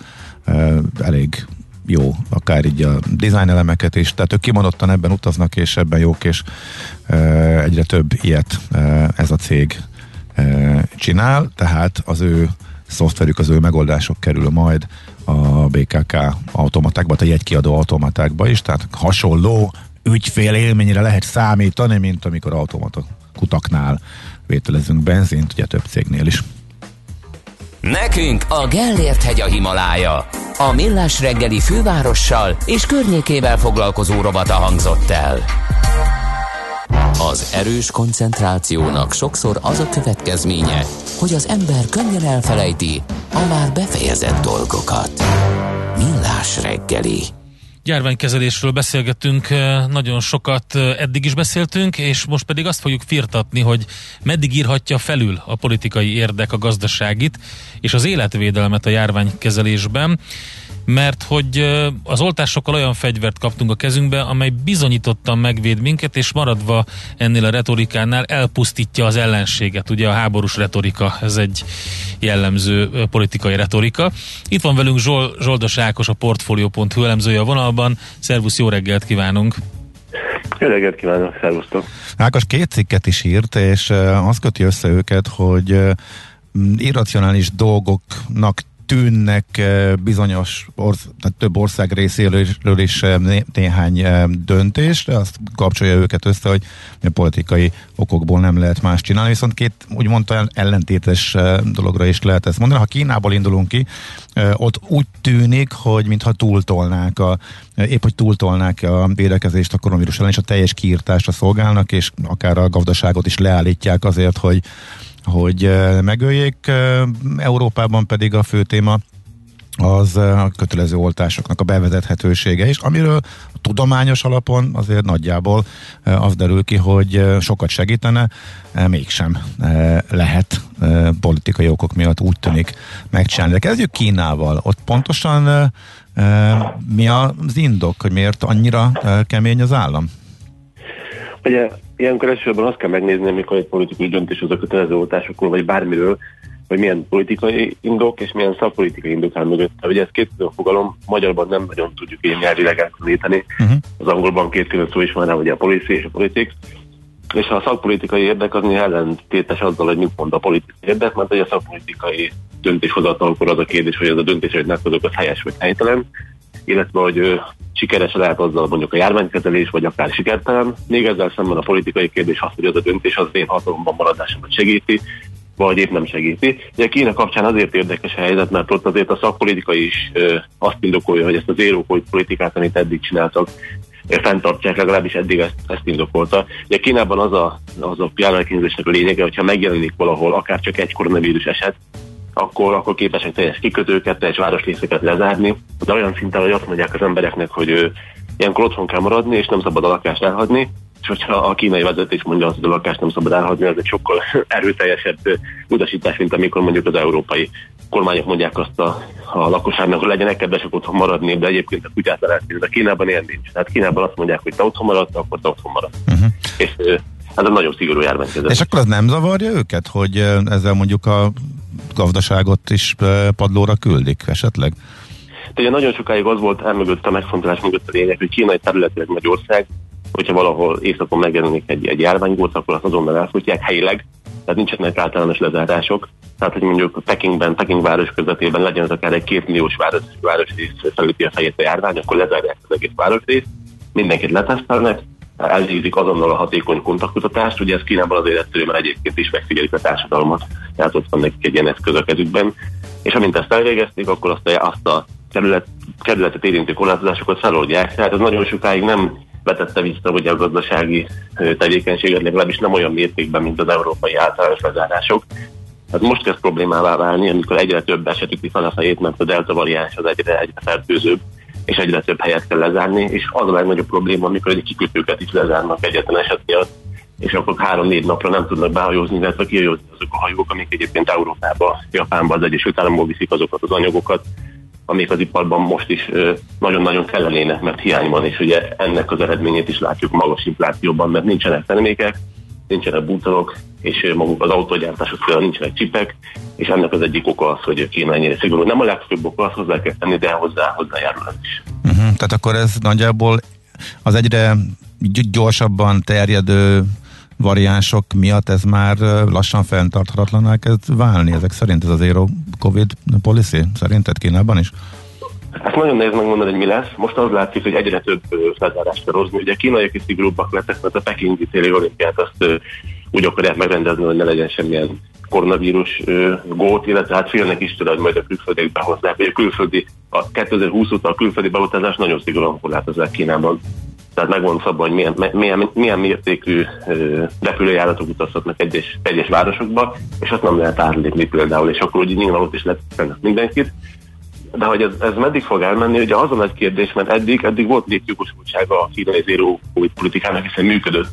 elég jó, akár így a design elemeket is, tehát ők kimondottan ebben utaznak, és ebben jók, és egyre több ilyet ez a cég csinál, tehát az ő szoftverük, az ő megoldások kerül majd a BKK automatákba, a jegykiadó automatákba is, tehát hasonló ügyfél élményre lehet számítani, mint amikor automata kutaknál vételezünk benzint, ugye több cégnél is. Nekünk a Gellért hegy a Himalája. A Millás reggeli fővárossal és környékével foglalkozó robata hangzott el. Az erős koncentrációnak sokszor az a következménye, hogy az ember könnyen elfelejti a már befejezett dolgokat. Millás reggeli. Járványkezelésről beszélgettünk, nagyon sokat eddig is beszéltünk, és most pedig azt fogjuk firtatni, hogy meddig írhatja felül a politikai érdek a gazdaságit és az életvédelmet a járványkezelésben mert hogy az oltásokkal olyan fegyvert kaptunk a kezünkbe, amely bizonyítottan megvéd minket, és maradva ennél a retorikánál elpusztítja az ellenséget. Ugye a háborús retorika, ez egy jellemző politikai retorika. Itt van velünk Zsol, Zsoldos Ákos, a Portfolio.hu elemzője a vonalban. Szervusz, jó reggelt kívánunk! Jó reggelt kívánok, szervusztok! Ákos két cikket is írt, és azt köti össze őket, hogy irracionális dolgoknak tűnnek eh, bizonyos orsz, tehát több ország részéről is eh, néhány eh, döntés, de azt kapcsolja őket össze, hogy politikai okokból nem lehet más csinálni, viszont két úgymond olyan ellentétes dologra is lehet ezt mondani. Ha Kínából indulunk ki, ott úgy tűnik, hogy mintha túltolnák a, épp hogy túltolnák a védekezést a koronavírus ellen, és a teljes kiírtásra szolgálnak, és akár a gazdaságot is leállítják azért, hogy hogy megöljék. Európában pedig a fő téma az a kötelező oltásoknak a bevezethetősége is, amiről tudományos alapon azért nagyjából az derül ki, hogy sokat segítene, mégsem lehet politikai okok miatt úgy tűnik megcsinálni. De kezdjük Kínával. Ott pontosan mi az indok, hogy miért annyira kemény az állam? Ugye ilyenkor elsősorban azt kell megnézni, amikor egy politikai döntés az a kötelező oltásokról, vagy bármiről, hogy milyen politikai indok és milyen szakpolitikai indok áll mögött. Ugye ez két külön fogalom, magyarban nem nagyon tudjuk ilyen nyelvileg elkülöníteni. Uh-huh. Az angolban két külön szó is van rá, ugye a policy és a politics. És a szakpolitikai érdek az ellentétes azzal, hogy mit mond a politikai érdek, mert a szakpolitikai döntéshozatalkor az a kérdés, hogy ez a döntés, hogy meghozok, az helyes vagy helytelen illetve hogy sikeres lehet azzal mondjuk a járványkezelés, vagy akár sikertelen. Még ezzel szemben a politikai kérdés az, hogy az a döntés az én hatalomban maradásomat segíti, vagy épp nem segíti. Ugye Kína kapcsán azért érdekes a helyzet, mert ott azért a szakpolitika is ö, azt indokolja, hogy ezt az érókolt politikát, amit eddig csináltak, fenntartják, legalábbis eddig ezt, ezt indokolta. Ugye Kínában az a, az a járványkínzésnek a lényege, hogyha megjelenik valahol akár csak egy koronavírus eset, akkor, akkor képesek teljes kikötőket, teljes városrészeket lezárni, de olyan szinten, hogy azt mondják az embereknek, hogy ő, ilyenkor otthon kell maradni, és nem szabad a lakást elhagyni, és hogyha a kínai vezetés mondja azt, hogy a lakást nem szabad elhagyni, az egy sokkal [LAUGHS] erőteljesebb utasítás, mint amikor mondjuk az európai kormányok mondják azt a, a lakosságnak, hogy legyenek kedvesek otthon maradni, de egyébként a kutyát lehet de Kínában ilyen nincs. Tehát Kínában azt mondják, hogy te otthon maradsz, akkor te otthon maradsz. Uh-huh. És ez a nagyon szigorú járványkezelés. És akkor az nem zavarja őket, hogy ezzel mondjuk a gazdaságot is padlóra küldik esetleg? De ugye nagyon sokáig az volt elmögött a megfontolás mögött a lényeg, hogy Kína egy területileg nagy ország, hogyha valahol északon megjelenik egy, egy járványgót, akkor azt azonnal elfutják helyileg, tehát nincsenek általános lezárások. Tehát, hogy mondjuk Pekingben, Peking város közvetében legyen az akár egy két milliós város, városrész felüti a fejét a járvány, akkor lezárják az egész városrészt, mindenkit letesztelnek, elvégzik azonnal a hatékony kontaktkutatást. Ugye ez Kínában azért egyszerű, mert egyébként is megfigyelik a társadalmat, tehát ott van nekik egy ilyen eszköz a kezükben. És amint ezt elvégezték, akkor azt a, azt a kerület, kerületet érintő korlátozásokat feloldják. Tehát ez nagyon sokáig nem vetette vissza hogy a gazdasági tevékenységet, legalábbis nem olyan mértékben, mint az európai általános lezárások. Hát most kezd problémává válni, amikor egyre több eset üti fel a fejét, mert a delta variáns az egyre, egyre fertőzőbb és egyre több helyet kell lezárni, és az a legnagyobb probléma, amikor egy kikötőket is lezárnak egyetlen eset miatt, és akkor három-négy napra nem tudnak behajózni, illetve kihajózni azok a hajók, amik egyébként Európába, Japánba, az Egyesült Államokból viszik azokat az anyagokat, amik az iparban most is nagyon-nagyon kellenének, mert hiány van, és ugye ennek az eredményét is látjuk magas inflációban, mert nincsenek termékek, nincsenek bútorok, és maguk az autógyártások nincsenek csipek, és ennek az egyik oka az, hogy Kína ennyire szigorú. Nem a legfőbb oka, az hozzá kell tenni, de hozzá, hozzájárul ez is. Uh-huh, tehát akkor ez nagyjából az egyre gyorsabban terjedő variánsok miatt ez már lassan fenntarthatatlaná kezd válni. Ezek szerint ez az Aero Covid policy szerinted Kínában is? Ezt nagyon nehéz megmondani, hogy mi lesz. Most az látszik, hogy egyre több lezárást kell hozni. Ugye a kínaiak is szigorúbbak lettek, mert a pekingi téli olimpiát azt úgy akarják megrendezni, hogy ne legyen semmilyen koronavírus gót, illetve hát félnek is tőle, hogy majd a külföldiek behozzák, vagy a külföldi, a 2020 óta a külföldi beutazás nagyon szigorúan korlátozzák Kínában. Tehát megmondom szabban, hogy milyen, milyen, milyen mértékű repülőjáratok utazhatnak egyes, egyes városokba, és azt nem lehet árlépni például, és akkor ugye nyilván ott is lehet mindenkit de hogy ez, ez meddig fog elmenni, ugye az a nagy kérdés, mert eddig, eddig volt létjogosultsága a kínai zéró politikának, hiszen működött,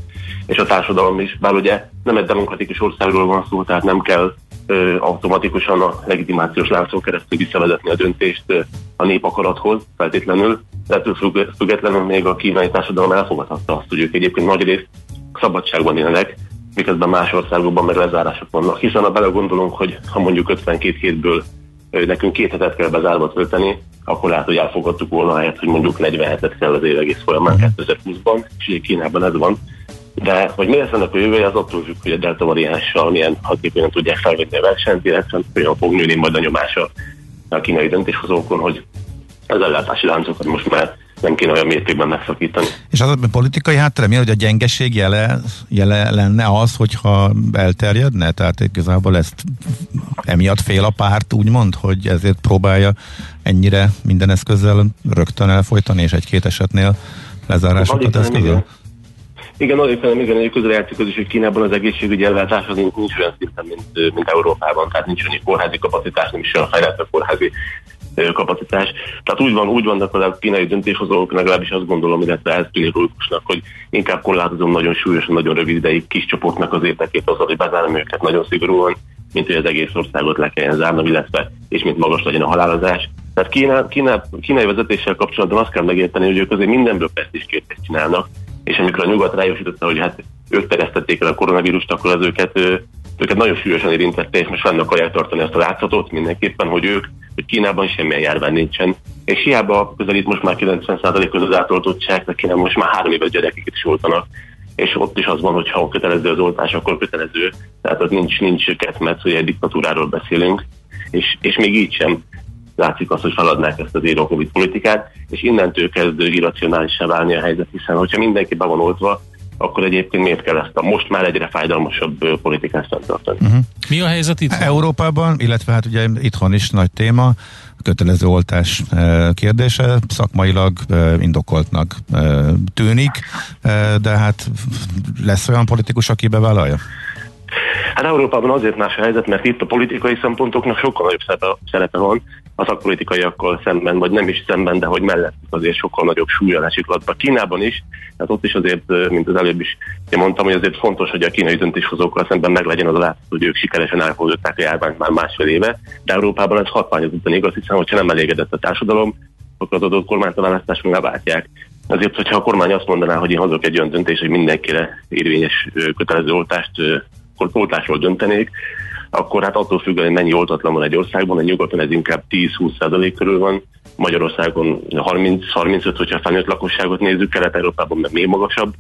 és a társadalom is, bár ugye nem egy demokratikus országról van szó, tehát nem kell ö, automatikusan a legitimációs láncon keresztül visszavezetni a döntést ö, a népakarathoz feltétlenül, de ettől függ- függetlenül még a kínai társadalom elfogadhatta azt, hogy ők egyébként nagy részt szabadságban élnek, miközben más országokban meg lezárások vannak. Hiszen ha belegondolunk, hogy ha mondjuk 52 hétből nekünk két hetet kell bezárva tölteni, akkor lehet, hogy elfogadtuk volna helyet, hogy mondjuk 40 hetet kell az év egész folyamán 2020-ban, és ugye Kínában ez van. De hogy mi lesz ennek a jövője, az attól függ, hogy a delta variánssal milyen hatékonyan tudják felvenni a versenyt, illetve hogyan fog nőni majd a nyomása a kínai döntéshozókon, hogy az ellátási láncokat most már nem kéne olyan mértékben megszakítani. És az a politikai háttere mi, hogy a gyengeség jele, jele lenne az, hogyha elterjedne? Tehát igazából ezt emiatt fél a párt, úgymond, hogy ezért próbálja ennyire minden eszközzel rögtön elfolytani, és egy-két esetnél lezárásokat eszközöl? igen. Azért nem, igen, hogy közeljátszik az is, hogy Kínában az egészségügyi ellátás az nincs, nincs olyan szinten, mint, mint Európában, tehát nincs annyi kórházi kapacitás, nem is olyan fejlett a kórházi kapacitás. Tehát úgy van, úgy vannak a kínai döntéshozók, legalábbis azt gondolom, illetve ez tűnik logikusnak, hogy inkább korlátozom nagyon súlyosan, nagyon rövid ideig kis csoportnak az érdekét azzal, hogy bezárom őket nagyon szigorúan, mint hogy az egész országot le kelljen zárnom, illetve és mint magas legyen a halálozás. Tehát Kína, Kína, kínai vezetéssel kapcsolatban azt kell megérteni, hogy ők azért mindenből kérdést csinálnak, és amikor a nyugat rájósította, hogy hát ők terjesztették el a koronavírust, akkor az őket, őket nagyon súlyosan érintette, és most fenn akarják tartani azt a látszatot mindenképpen, hogy ők, hogy Kínában semmilyen járvány nincsen. És hiába közelít most már 90%-os az átoltottság, de Kínában most már három éves gyerekeket is oltanak, és ott is az van, hogy ha kötelező az oltás, akkor kötelező. Tehát ott nincs, nincs ketmec, hogy egy diktatúráról beszélünk, és, és még így sem látszik az, hogy feladnák ezt az covid politikát, és innentől kezd irracionálisá válni a helyzet, hiszen hogyha mindenki be van oltva, akkor egyébként miért kell ezt a most már egyre fájdalmasabb politikát fenntartani. Uh-huh. Mi a helyzet itt? Európában, illetve hát ugye itthon is nagy téma, a kötelező oltás kérdése, szakmailag indokoltnak tűnik, de hát lesz olyan politikus, aki bevállalja? Hát Európában azért más a helyzet, mert itt a politikai szempontoknak sokkal nagyobb szerepe, szerepe van a szakpolitikaiakkal szemben, vagy nem is szemben, de hogy mellettük azért sokkal nagyobb súlya esik latba. Kínában is, tehát ott is azért, mint az előbb is én mondtam, hogy azért fontos, hogy a kínai döntéshozókkal szemben meglegyen az a látszat, hogy ők sikeresen elfogadották a járványt már másfél éve, de Európában ez hatványozottan igaz, hiszen hogyha nem elégedett a társadalom, akkor az adott kormányt a választáson leváltják. Azért, hogyha a kormány azt mondaná, hogy én hozok egy olyan döntést, hogy mindenkire érvényes kötelező oltást oltásról döntenék, akkor hát attól függően, hogy mennyi oltatlan van egy országban, a nyugaton ez inkább 10-20 százalék körül van, Magyarországon 30-35, hogyha felnőtt lakosságot nézzük, Kelet-Európában meg még magasabb,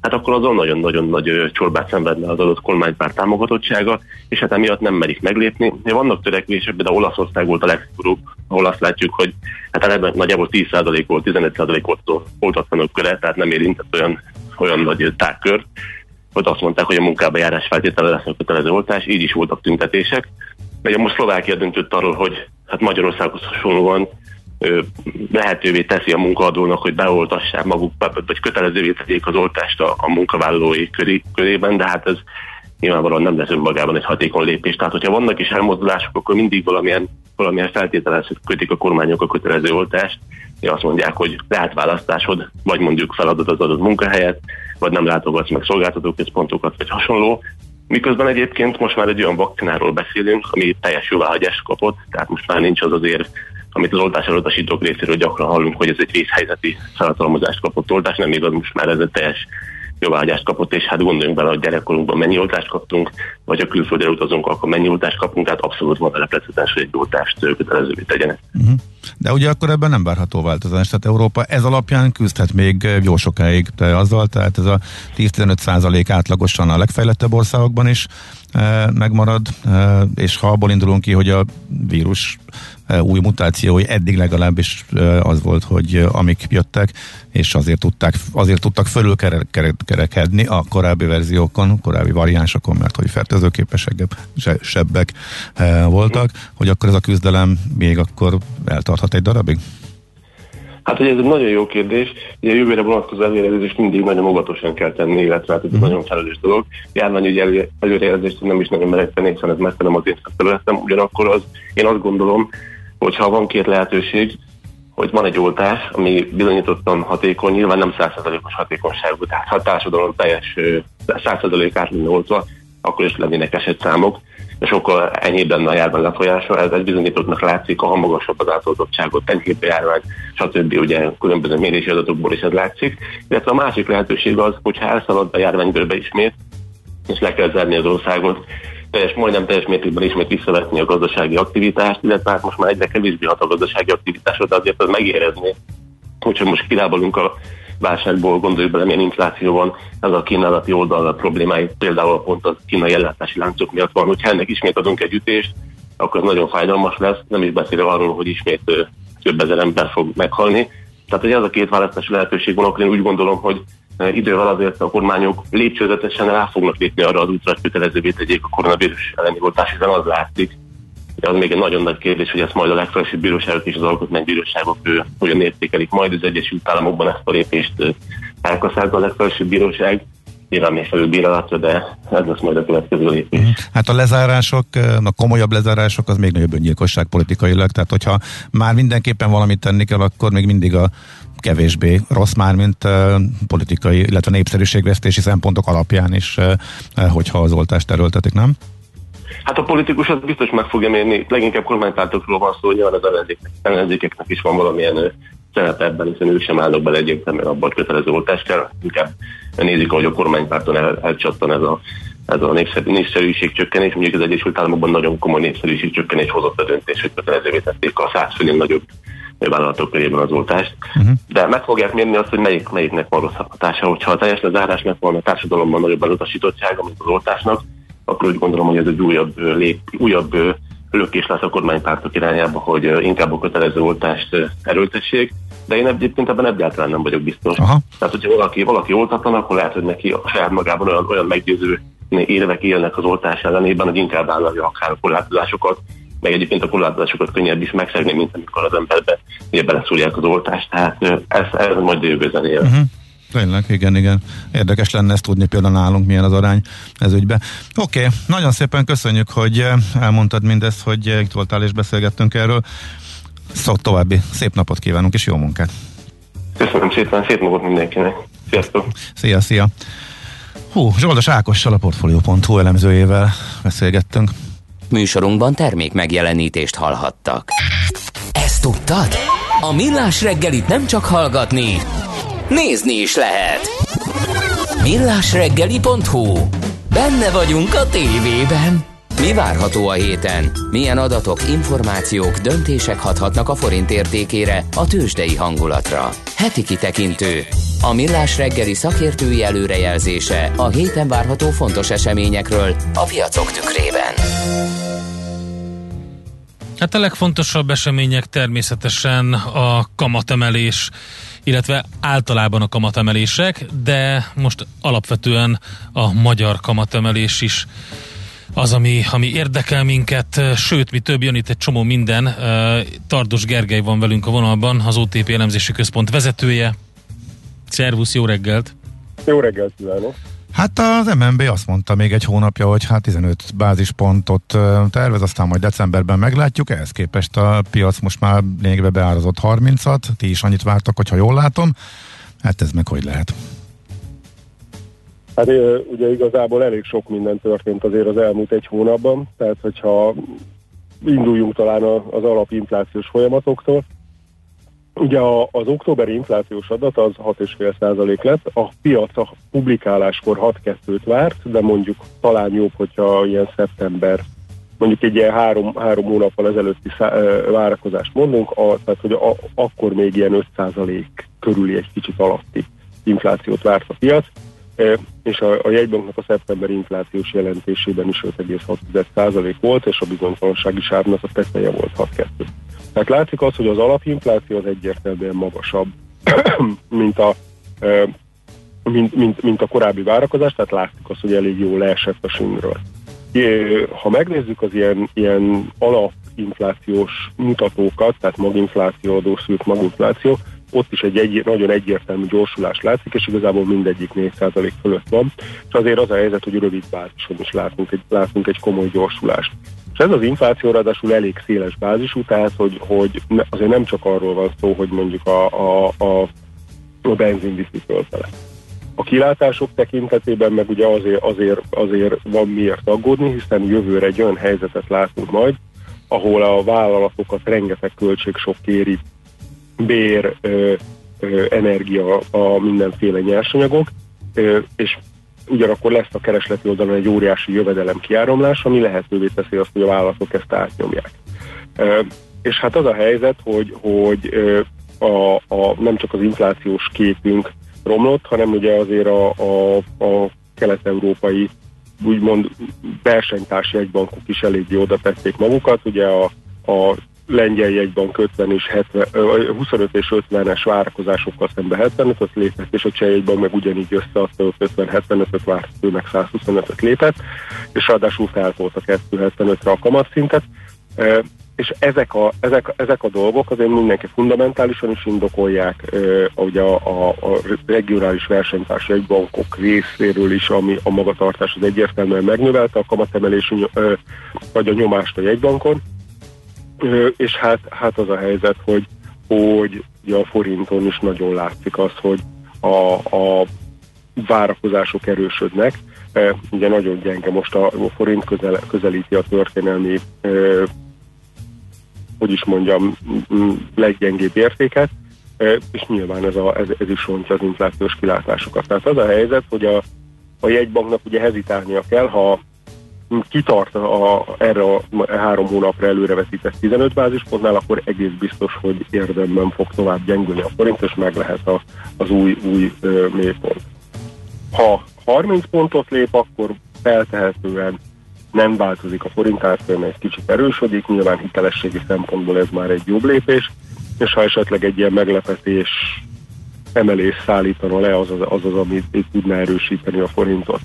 hát akkor azon nagyon-nagyon nagy csorbát szenvedne az adott kormánypár támogatottsága, és hát emiatt nem merik meglépni. Vannak törekvések, de Olaszország volt a legszigorúbb, ahol azt látjuk, hogy hát eleve nagyjából 10% volt, 15% volt oltatlanok köre, tehát nem érintett olyan, olyan nagy tágkört, hogy azt mondták, hogy a munkába járás feltétele lesz a kötelező oltás, így is voltak tüntetések. Ugye most Szlovákia döntött arról, hogy hát Magyarországhoz hasonlóan lehetővé teszi a munkaadónak, hogy beoltassák maguk, vagy kötelezővé tegyék az oltást a, a munkavállalói köré, körében, de hát ez nyilvánvalóan nem lesz önmagában egy hatékony lépés. Tehát, hogyha vannak is elmozdulások, akkor mindig valamilyen, valamilyen feltételhez kötik a kormányok a kötelező oltást, és azt mondják, hogy lehet választásod, vagy mondjuk feladod az adott munkahelyet, vagy nem látogatsz meg szolgáltatóközpontokat, vagy hasonló. Miközben egyébként most már egy olyan vakcináról beszélünk, ami teljes jóváhagyást kapott, tehát most már nincs az az érv, amit az oltás elutasítók részéről gyakran hallunk, hogy ez egy vészhelyzeti felhatalmazást kapott oltás, nem igaz, most már ez egy teljes jóváhagyást kapott, és hát gondoljunk bele, hogy gyerekkorunkban mennyi oltást kaptunk, vagy a külföldre utazunk, akkor mennyi oltást kapunk, tehát abszolút van a precedens, hogy egy oltást kötelezővé tegyenek. Uh-huh. De ugye akkor ebben nem várható változás, tehát Európa ez alapján küzdhet még jó sokáig de azzal, tehát ez a 10-15 százalék átlagosan a legfejlettebb országokban is e, megmarad, e, és ha abból indulunk ki, hogy a vírus új mutációi eddig legalábbis e, az volt, hogy e, amik jöttek, és azért tudták, azért tudtak fölülkerekedni a korábbi verziókon, korábbi variánsokon, mert hogy fertőzőképesebbek voltak, hogy akkor ez a küzdelem még akkor eltarthat egy darabig? Hát, hogy ez egy nagyon jó kérdés. Ugye a jövőre vonatkozó előrejelzést mindig nagyon óvatosan kell tenni, illetve hát ez egy Mhm. nagyon felelős dolog. Járványügyi elő- előrejelzést nem is nagyon merek tenni, hiszen ez messze nem az én területem. Ugyanakkor az, én azt gondolom, hogyha van két lehetőség, hogy van egy oltás, ami bizonyítottan hatékony, nyilván nem 100%-os hatékonyságú, tehát ha a társadalom teljes 100% át lenne oltva, akkor is lennének esetszámok, de sokkal enyhébb lenne a járvány lefolyása, ez, ez bizonyítottnak látszik, ha magasabb az átoltottságot, enyhébb a járvány, stb. ugye különböző mérési adatokból is ez látszik. Illetve a másik lehetőség az, hogyha elszalad a járványgörbe ismét, és le kell zárni az országot, teljes, majdnem teljes mértékben ismét visszavetni a gazdasági aktivitást, illetve hát most már egyre kevésbé hat a gazdasági aktivitásra, de azért az megérezni, hogyha most kilábalunk a válságból, gondoljuk bele, milyen infláció van, ez a kínálati oldal a problémáit, például pont a kínai ellátási láncok miatt van, hogyha ennek ismét adunk egy ütést, akkor ez nagyon fájdalmas lesz, nem is beszélve arról, hogy ismét több ezer ember fog meghalni. Tehát, hogy ez a két választási lehetőség van, akkor én úgy gondolom, hogy idővel azért a kormányok lépcsőzetesen rá fognak lépni arra az útra, hogy kötelezővé tegyék a koronavírus elleni oltás, hiszen az látszik, de az még egy nagyon nagy kérdés, hogy ezt majd a legfelsőbb bíróságok és az alkotmánybíróságok hogyan értékelik. Majd az Egyesült Államokban ezt a lépést elkaszálta a legfelsőbb bíróság, nyilván még felülbírálatra, de ez lesz majd a következő lépés. Mhm. Hát a lezárások, a komolyabb lezárások az még nagyobb öngyilkosság politikailag, tehát hogyha már mindenképpen valamit tenni kell, akkor még mindig a kevésbé rossz már, mint uh, politikai, illetve népszerűségvesztési szempontok alapján is, uh, hogyha az oltást erőltetik, nem? Hát a politikus az biztos meg fogja mérni, leginkább kormánypártokról van szó, nyilván az ellenzéknek, ellenzékeknek is van valamilyen szerepe ebben, hiszen ők sem állnak bele egyértelműen abban, hogy kötelező oltást kell, inkább nézik, hogy a kormánypárton el, elcsattan ez a, ez a népszerűség csökkenés. Mondjuk az Egyesült Államokban nagyon komoly népszerűség csökkenés hozott a döntés, hogy kötelezővé tették a száz főnél nagyobb vállalatok körében az oltást. Uh-huh. De meg fogják mérni azt, hogy melyik, melyiknek van rosszabb hatása. Hogyha a teljes lezárásnak van a társadalomban nagyobb elutasítottsága, mint az oltásnak, akkor úgy gondolom, hogy ez egy újabb, lép, újabb lökés lesz a kormánypártok irányába, hogy inkább a kötelező oltást erőltessék, de én egyébként ebben egyáltalán nem vagyok biztos. Aha. Tehát, hogyha valaki, valaki oltatlan, akkor lehet, hogy neki a saját magában olyan, olyan meggyőző érvek élnek az oltás ellenében, hogy inkább vállalja akár a korlátozásokat, meg egyébként a korlátozásokat könnyebb is megszegni, mint amikor az emberbe ugye beleszúrják az oltást, tehát ez, ez majd jövő zenéje. Uh-huh. Tényleg, igen, igen. Érdekes lenne ezt tudni például nálunk, milyen az arány ez ügyben. Oké, okay, nagyon szépen köszönjük, hogy elmondtad mindezt, hogy itt voltál és beszélgettünk erről. Szóval további szép napot kívánunk, és jó munkát! Köszönöm szépen, szép napot mindenkinek! Sziasztok! Szia, szia! Hú, Zsoldos Ákossal a Portfolio.hu elemzőjével beszélgettünk. Műsorunkban termék megjelenítést hallhattak. Ezt tudtad? A Millás reggelit nem csak hallgatni, nézni is lehet. Millásreggeli.hu Benne vagyunk a tévében. Mi várható a héten? Milyen adatok, információk, döntések hathatnak a forint értékére, a tőzsdei hangulatra? Heti kitekintő. A Millás reggeli szakértői előrejelzése a héten várható fontos eseményekről a piacok tükrében. Hát a legfontosabb események természetesen a kamatemelés, illetve általában a kamatemelések, de most alapvetően a magyar kamatemelés is az, ami, ami érdekel minket, sőt, mi több jön itt egy csomó minden. Tardos Gergely van velünk a vonalban, az OTP elemzési központ vezetője. Szervusz, jó reggelt! Jó reggelt kívánok! Hát az MNB azt mondta még egy hónapja, hogy hát 15 bázispontot tervez, aztán majd decemberben meglátjuk, ehhez képest a piac most már lényegében beárazott 30-at, ti is annyit vártak, hogyha jól látom, hát ez meg hogy lehet? Hát ugye igazából elég sok minden történt azért az elmúlt egy hónapban, tehát hogyha induljunk talán az alapinflációs folyamatoktól, Ugye az októberi inflációs adat az 6,5% lett, a piac a publikáláskor 6,2-t várt, de mondjuk talán jobb, hogyha ilyen szeptember, mondjuk egy ilyen három, három hónappal ezelőtti szá, várakozást mondunk, a, tehát hogy a, akkor még ilyen 5% körüli egy kicsit alatti inflációt várt a piac, és a, a jegybanknak a szeptember inflációs jelentésében is 5,6% volt, és a bizonytalansági sávnak a teteje volt 6,2. Tehát látszik az, hogy az alapinfláció az egyértelműen magasabb, [CLEARS THROAT] mint a, mint, mint, mint a korábbi várakozás, tehát látszik az, hogy elég jól leesett a sínről. Ha megnézzük az ilyen, ilyen alapinflációs mutatókat, tehát maginfláció, adószült maginfláció, ott is egy, egy nagyon egyértelmű gyorsulás látszik, és igazából mindegyik 4% fölött van. És azért az a helyzet, hogy rövid bázison is látunk egy, látunk egy komoly gyorsulást. És ez az infláció ráadásul elég széles bázisú, tehát hogy, hogy azért nem csak arról van szó, hogy mondjuk a, a, a, a benzin viszi fölfele. A kilátások tekintetében meg ugye azért, azért, azért van miért aggódni, hiszen jövőre egy olyan helyzetet látunk majd, ahol a vállalatokat rengeteg költség sok kéri, bér, ö, ö, energia, a mindenféle nyersanyagok, ö, és ugyanakkor lesz a keresleti oldalon egy óriási jövedelem kiáramlás, ami lehetővé teszi azt, hogy a vállalatok ezt átnyomják. Ö, és hát az a helyzet, hogy, hogy ö, a, a, nem csak az inflációs képünk romlott, hanem ugye azért a, a, a kelet-európai úgymond versenytársi jegybankok is eléggé oda tették magukat. Ugye a, a lengyel jegybank 50 és 70, 25 és 50-es várakozásokkal szemben 75-öt lépett, és a cseh jegybank meg ugyanígy összeadta 50-75-öt várt, ő meg 125-öt lépett, és ráadásul feltolta 275-re a kamatszintet. És ezek a, ezek, ezek a dolgok azért mindenki fundamentálisan is indokolják ugye a, a, a regionális versenytársi bankok részéről is, ami a magatartás az egyértelműen megnövelte a kamatemelés vagy a nyomást a jegybankon, és hát, hát az a helyzet, hogy, hogy ugye a forinton is nagyon látszik az, hogy a, a várakozások erősödnek, ugye nagyon gyenge most a forint közel, közelíti a történelmi hogy is mondjam, leggyengébb értéket, és nyilván ez, a, ez, ez is sontja az inflációs kilátásokat. Tehát az a helyzet, hogy a, a jegybanknak ugye hezitálnia kell, ha kitart a, erre a három hónapra előrevetített 15 bázispontnál, akkor egész biztos, hogy érdemben fog tovább gyengülni a forint, és meg lehet a, az új, új ö, mélypont. Ha 30 pontot lép, akkor feltehetően nem változik a forint árfolyam, egy kicsit erősödik, nyilván hitelességi szempontból ez már egy jobb lépés, és ha esetleg egy ilyen meglepetés emelés szállítana le, az az, az, az amit tudná erősíteni a forintot.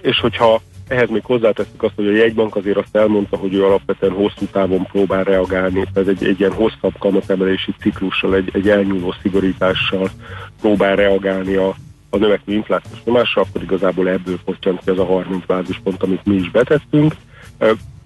És hogyha ehhez még hozzáteszük azt, hogy a jegybank azért azt elmondta, hogy ő alapvetően hosszú távon próbál reagálni, tehát egy, egy ilyen hosszabb kamatemelési ciklussal, egy, egy elnyúló szigorítással próbál reagálni a, a növekvő inflációs nyomásra, akkor igazából ebből potyant ki az a 30 bázispont, amit mi is betettünk,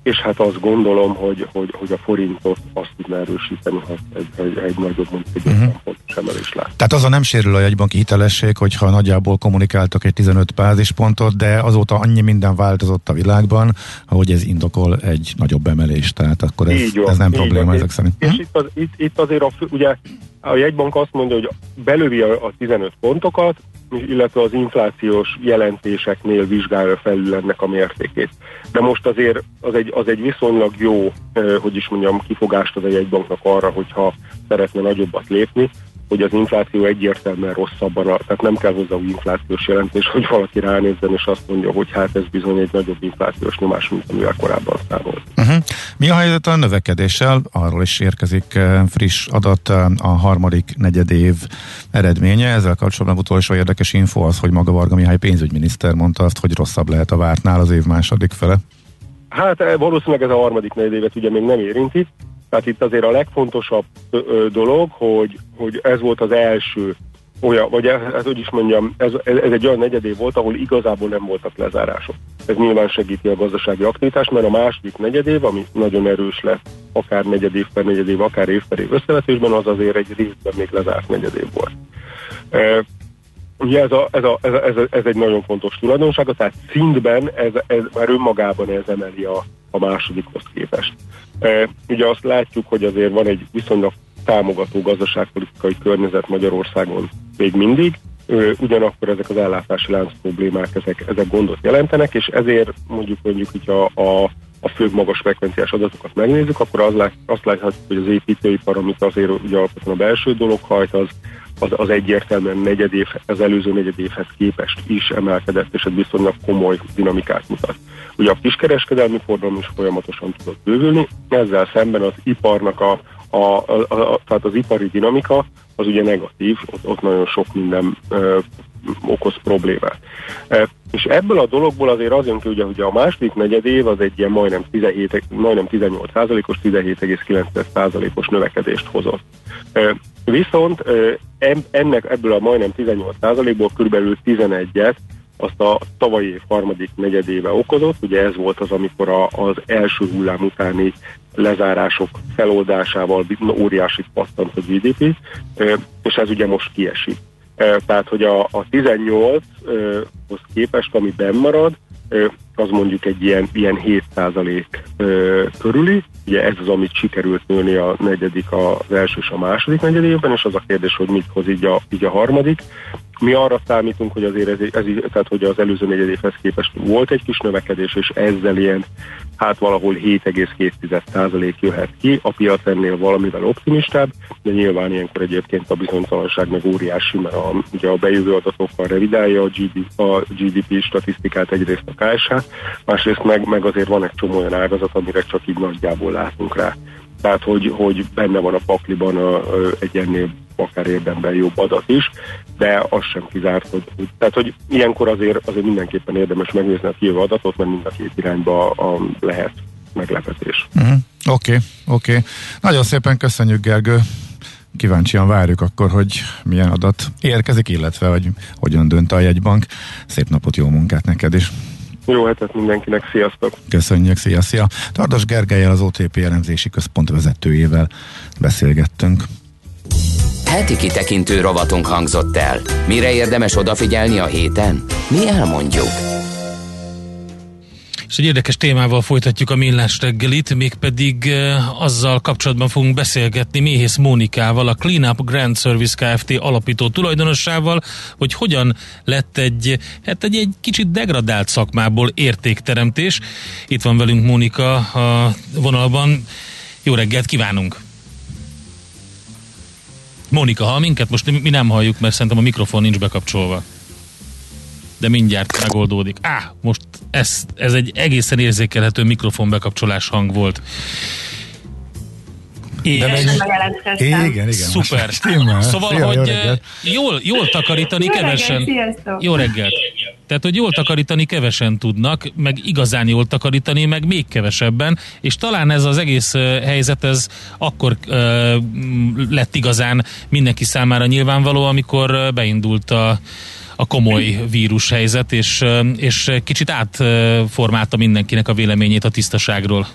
és hát azt gondolom, hogy, hogy, hogy a forintot azt tudná erősíteni, ha egy, egy, egy nagyobb, mint egy uh-huh. pontos emelés lát. Tehát azon nem sérül a jegybanki hitelesség, hogyha nagyjából kommunikáltak egy 15 bázispontot, de azóta annyi minden változott a világban, hogy ez indokol egy nagyobb emelést, tehát akkor ez, van, ez nem probléma van. ezek szerint. És, és itt, az, itt, itt azért a, ugye a jegybank azt mondja, hogy belövi a, a 15 pontokat, illetve az inflációs jelentéseknél vizsgálja felül ennek a mértékét. De most azért az egy, az egy viszonylag jó, hogy is mondjam, kifogást az egy jegybanknak arra, hogyha szeretne nagyobbat lépni, hogy az infláció egyértelműen rosszabban, tehát nem kell hozzá új inflációs jelentés, hogy valaki ránézzen és azt mondja, hogy hát ez bizony egy nagyobb inflációs nyomás, mint amivel korábban számolt. Uh-huh. Mi a helyzet a növekedéssel? Arról is érkezik eh, friss adat eh, a harmadik negyedév eredménye. Ezzel kapcsolatban utolsó érdekes info az, hogy maga Varga Mihály pénzügyminiszter mondta azt, hogy rosszabb lehet a vártnál az év második fele. Hát eh, valószínűleg ez a harmadik negyedévet ugye még nem érinti, tehát itt azért a legfontosabb dolog, hogy, hogy ez volt az első olyan, vagy hát hogy is mondjam, ez, ez egy olyan negyedév volt, ahol igazából nem voltak lezárások. Ez nyilván segíti a gazdasági aktivitást, mert a második negyedév, ami nagyon erős lesz, akár negyedév per negyedév, akár év per év összevetésben, az azért egy részben még lezárt negyedév volt. E, ugye ez, a, ez, a, ez, a, ez, a, ez egy nagyon fontos tulajdonsága, tehát szintben ez, ez már önmagában ez emeli a, a másodikhoz képest. Ugye azt látjuk, hogy azért van egy viszonylag támogató gazdaságpolitikai környezet Magyarországon még mindig, ugyanakkor ezek az ellátási lánc problémák, ezek, ezek gondot jelentenek, és ezért mondjuk mondjuk, hogy a, a, főbb magas frekvenciás adatokat megnézzük, akkor az lát, azt láthatjuk, hogy az építőipar, amit azért ugye alapvetően a belső dolog hajt, az, az, az egyértelműen negyedév, az előző negyedévhez képest is emelkedett, és ez viszonylag komoly dinamikát mutat. Ugye a kiskereskedelmi forgalom is folyamatosan tudott bővülni, ezzel szemben az iparnak a, a, a, a, tehát az ipari dinamika az ugye negatív, ott, ott nagyon sok minden ö, okoz problémát. E, és ebből a dologból azért az jön ki, ugye, hogy a második negyed év az egy ilyen majdnem, 17, majdnem 18 os 17,9 os növekedést hozott. Viszont ennek ebből a majdnem 18 ból körülbelül 11-et azt a tavalyi év harmadik negyedéve okozott. Ugye ez volt az, amikor a, az első hullám utáni lezárások feloldásával óriási pattant a GDP, és ez ugye most kiesik. Tehát, hogy a, a 18-hoz képest, ami benn marad, az mondjuk egy ilyen, ilyen 7% körüli. Ugye ez az, amit sikerült nőni a negyedik, az első és a második negyedében, és az a kérdés, hogy mit hoz így a, így a harmadik. Mi arra számítunk, hogy azért ez, ez, tehát hogy az előző negyedévhez képest volt egy kis növekedés, és ezzel ilyen hát valahol 7,2% jöhet ki, a piac ennél valamivel optimistább, de nyilván ilyenkor egyébként a bizonytalanság meg óriási, mert a, ugye a bejövő adatokkal revidálja a, GDP, a GDP statisztikát egyrészt a KSH, másrészt meg, meg azért van egy csomó olyan ágazat, amire csak így nagyjából látunk rá. Tehát, hogy, hogy benne van a pakliban a, a, egy ennél akár érdemben jobb adat is, de az sem kizárt, hogy, tehát, hogy ilyenkor azért, azért mindenképpen érdemes megnézni a kijövő adatot, mert mind a két irányba a, lehet meglepetés. Uh-huh. Oké, okay, oké. Okay. Nagyon szépen köszönjük, Gergő. Kíváncsian várjuk akkor, hogy milyen adat érkezik, illetve hogy hogyan dönt a jegybank. Szép napot, jó munkát neked is! Jó hetet mindenkinek, sziasztok! Köszönjük, szia, szia! Tardos Gergelyel, az OTP elemzési központ vezetőjével beszélgettünk. Heti kitekintő rovatunk hangzott el. Mire érdemes odafigyelni a héten? Mi elmondjuk. És egy érdekes témával folytatjuk a millás reggelit, mégpedig uh, azzal kapcsolatban fogunk beszélgetni Méhész Mónikával, a Cleanup Grand Service Kft. alapító tulajdonossával, hogy hogyan lett egy, hát egy, egy kicsit degradált szakmából értékteremtés. Itt van velünk Mónika a vonalban. Jó reggelt kívánunk! Mónika, hall minket? Most mi nem halljuk, mert szerintem a mikrofon nincs bekapcsolva. De mindjárt megoldódik. Á, most ez, ez egy egészen érzékelhető mikrofon bekapcsolás hang volt. Meg... Igen, igen. Szuper. [LAUGHS] Szóval, Szia, hogy jó jól, jól takarítani jó kevesen. Reggelt, jó reggelt. Tehát, hogy jól takarítani kevesen tudnak, meg igazán jól takarítani, meg még kevesebben, és talán ez az egész helyzet, ez akkor uh, lett igazán mindenki számára nyilvánvaló, amikor beindult a, a komoly vírushelyzet, és, és kicsit átformálta mindenkinek a véleményét a tisztaságról.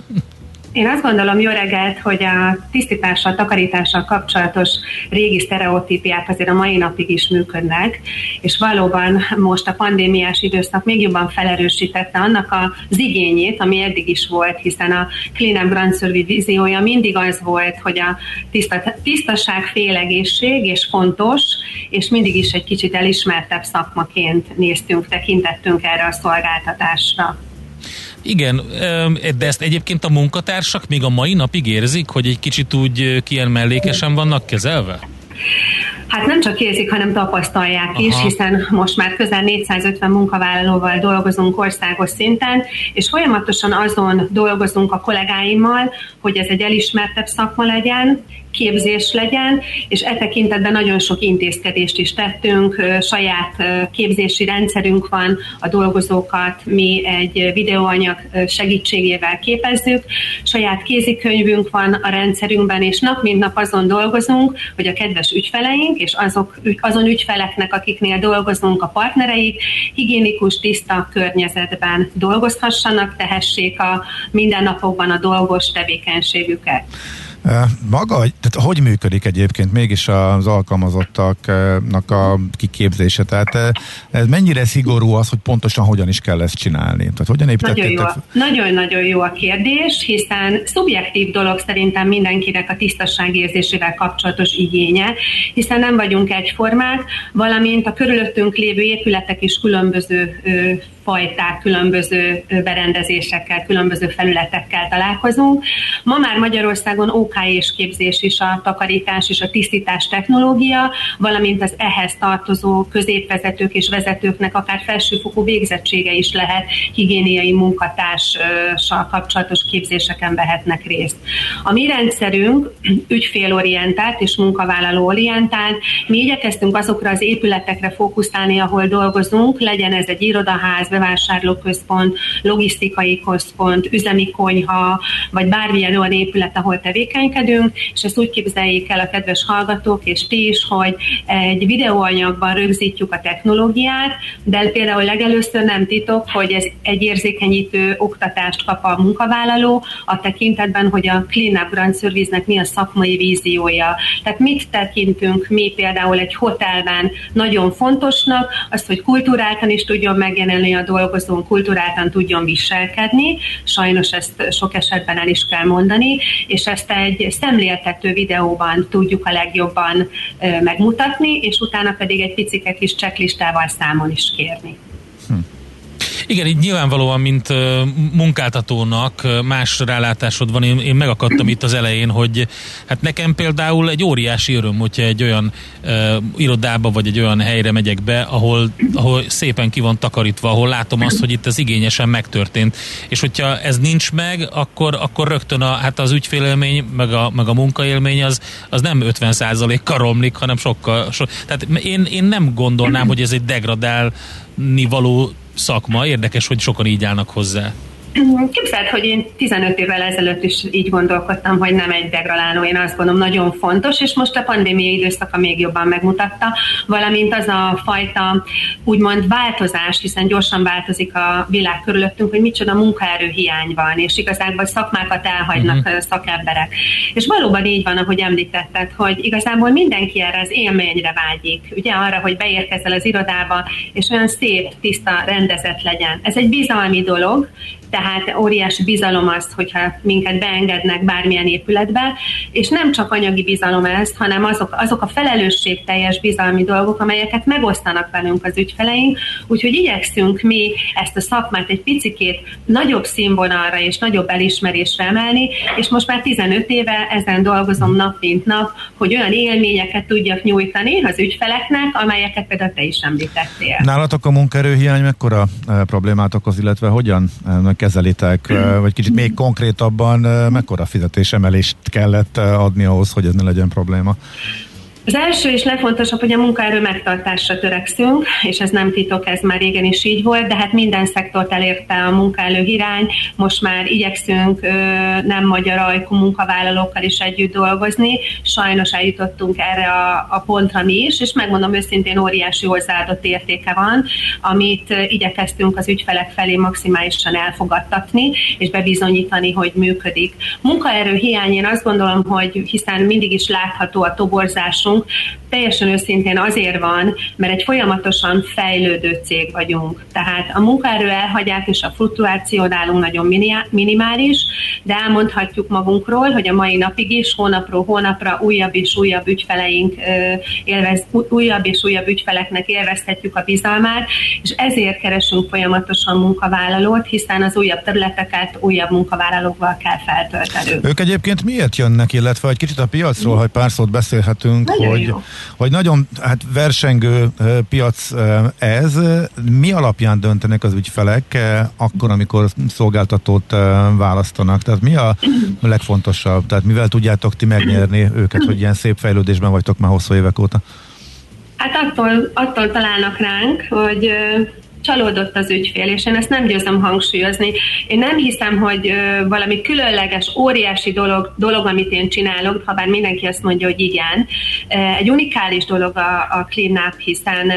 Én azt gondolom, jó reggelt, hogy a tisztítással, takarítással kapcsolatos régi sztereotípiák azért a mai napig is működnek, és valóban most a pandémiás időszak még jobban felerősítette annak az igényét, ami eddig is volt, hiszen a Clean Up Grand Survey víziója mindig az volt, hogy a tiszta, tisztaság félegészség és fontos, és mindig is egy kicsit elismertebb szakmaként néztünk, tekintettünk erre a szolgáltatásra. Igen, de ezt egyébként a munkatársak még a mai napig érzik, hogy egy kicsit úgy kilyen mellékesen vannak kezelve? Hát nem csak érzik, hanem tapasztalják Aha. is, hiszen most már közel 450 munkavállalóval dolgozunk országos szinten, és folyamatosan azon dolgozunk a kollégáimmal, hogy ez egy elismertebb szakma legyen, képzés legyen, és e tekintetben nagyon sok intézkedést is tettünk, saját képzési rendszerünk van, a dolgozókat mi egy videóanyag segítségével képezzük, saját kézikönyvünk van a rendszerünkben, és nap mint nap azon dolgozunk, hogy a kedves ügyfeleink, és azok, azon ügyfeleknek, akiknél dolgozunk, a partnereik, higiénikus, tiszta környezetben dolgozhassanak, tehessék a mindennapokban a dolgos tevékenységüket. Maga, tehát hogy működik egyébként mégis az alkalmazottaknak a kiképzése? Tehát ez mennyire szigorú az, hogy pontosan hogyan is kell ezt csinálni? Tehát hogyan építettétek? Nagyon-nagyon jó a kérdés, hiszen szubjektív dolog szerintem mindenkinek a tisztasságérzésével kapcsolatos igénye, hiszen nem vagyunk egyformák, valamint a körülöttünk lévő épületek is különböző fajták, különböző berendezésekkel, különböző felületekkel találkozunk. Ma már Magyarországon és képzés is a takarítás és a tisztítás technológia, valamint az ehhez tartozó középvezetők és vezetőknek akár felsőfokú végzettsége is lehet, higiéniai munkatársal kapcsolatos képzéseken vehetnek részt. A mi rendszerünk ügyfélorientált és munkavállalóorientált. Mi igyekeztünk azokra az épületekre fókuszálni, ahol dolgozunk, legyen ez egy irodaház, bevásárlóközpont, logisztikai központ, üzemi konyha, vagy bármilyen olyan épület, ahol tevékenység tevékenykedünk, és ezt úgy képzeljék el a kedves hallgatók, és ti is, hogy egy videóanyagban rögzítjük a technológiát, de például legelőször nem titok, hogy ez egy érzékenyítő oktatást kap a munkavállaló a tekintetben, hogy a Clean Up Grand Service-nek mi a szakmai víziója. Tehát mit tekintünk mi például egy hotelben nagyon fontosnak, azt, hogy kultúráltan is tudjon megjelenni a dolgozón, kultúráltan tudjon viselkedni, sajnos ezt sok esetben el is kell mondani, és ezt egy szemléltető videóban tudjuk a legjobban megmutatni, és utána pedig egy picike kis checklistával számon is kérni. Igen, így nyilvánvalóan, mint munkáltatónak más rálátásod van. Én, én megakadtam itt az elején, hogy hát nekem például egy óriási öröm, hogyha egy olyan uh, irodába vagy egy olyan helyre megyek be, ahol, ahol szépen ki van takarítva, ahol látom azt, hogy itt ez igényesen megtörtént. És hogyha ez nincs meg, akkor, akkor rögtön a, hát az ügyfélélmény, meg a, meg a munkaélmény az, az nem 50%-kal romlik, hanem sokkal. So, tehát én, én nem gondolnám, hogy ez egy degradálni való szakma. Érdekes, hogy sokan így állnak hozzá. [CLEARS THROAT] Képzeld, hogy én 15 évvel ezelőtt is így gondolkodtam, hogy nem egy degradáló, én azt gondolom nagyon fontos, és most a pandémia időszaka még jobban megmutatta, valamint az a fajta úgymond változás, hiszen gyorsan változik a világ körülöttünk, hogy micsoda munkaerő hiány van, és igazából szakmákat elhagynak uh-huh. szakemberek. És valóban így van, ahogy említetted, hogy igazából mindenki erre az élményre vágyik, ugye arra, hogy beérkezel az irodába, és olyan szép, tiszta, rendezett legyen. Ez egy bizalmi dolog, tehát óriási bizalom az, hogyha minket beengednek bármilyen épületbe, és nem csak anyagi bizalom ez, hanem azok, azok a felelősségteljes bizalmi dolgok, amelyeket megosztanak velünk az ügyfeleink, úgyhogy igyekszünk mi ezt a szakmát egy picikét nagyobb színvonalra és nagyobb elismerésre emelni, és most már 15 éve ezen dolgozom nap mint nap, hogy olyan élményeket tudjak nyújtani az ügyfeleknek, amelyeket például te is említettél. Nálatok a munkaerőhiány mekkora eh, problémát okoz, illetve hogyan eh, kezelitek, vagy kicsit még konkrétabban mekkora fizetésemelést kellett adni ahhoz, hogy ez ne legyen probléma? Az első és legfontosabb, hogy a munkaerő megtartásra törekszünk, és ez nem titok, ez már régen is így volt, de hát minden szektort elérte a munkaerő irány. Most már igyekszünk nem magyar ajkú munkavállalókkal is együtt dolgozni. Sajnos eljutottunk erre a, a pontra mi is, és megmondom őszintén óriási hozzáadott értéke van, amit igyekeztünk az ügyfelek felé maximálisan elfogadtatni, és bebizonyítani, hogy működik. Munkaerő hiány, én azt gondolom, hogy hiszen mindig is látható a toborzásunk, vagyunk, teljesen őszintén azért van, mert egy folyamatosan fejlődő cég vagyunk. Tehát a munkaerő elhagyás és a fluktuáció nálunk nagyon minimális, de elmondhatjuk magunkról, hogy a mai napig is hónapról hónapra újabb és újabb ügyfeleink élvez, újabb és újabb ügyfeleknek élvezhetjük a bizalmát, és ezért keresünk folyamatosan munkavállalót, hiszen az újabb területeket újabb munkavállalókkal kell feltöltenünk. Ők egyébként miért jönnek, illetve egy kicsit a piacról, hogy pár szót beszélhetünk, nagyon hogy, hogy nagyon hát versengő piac ez. Mi alapján döntenek az ügyfelek akkor, amikor szolgáltatót választanak? Tehát mi a legfontosabb? Tehát mivel tudjátok ti megnyerni őket, hogy ilyen szép fejlődésben vagytok már hosszú évek óta? Hát attól, attól találnak ránk, hogy csalódott az ügyfél, és én ezt nem győzöm hangsúlyozni. Én nem hiszem, hogy valami különleges, óriási dolog, dolog, amit én csinálok, ha bár mindenki azt mondja, hogy igen. Egy unikális dolog a, a Clean Up, hiszen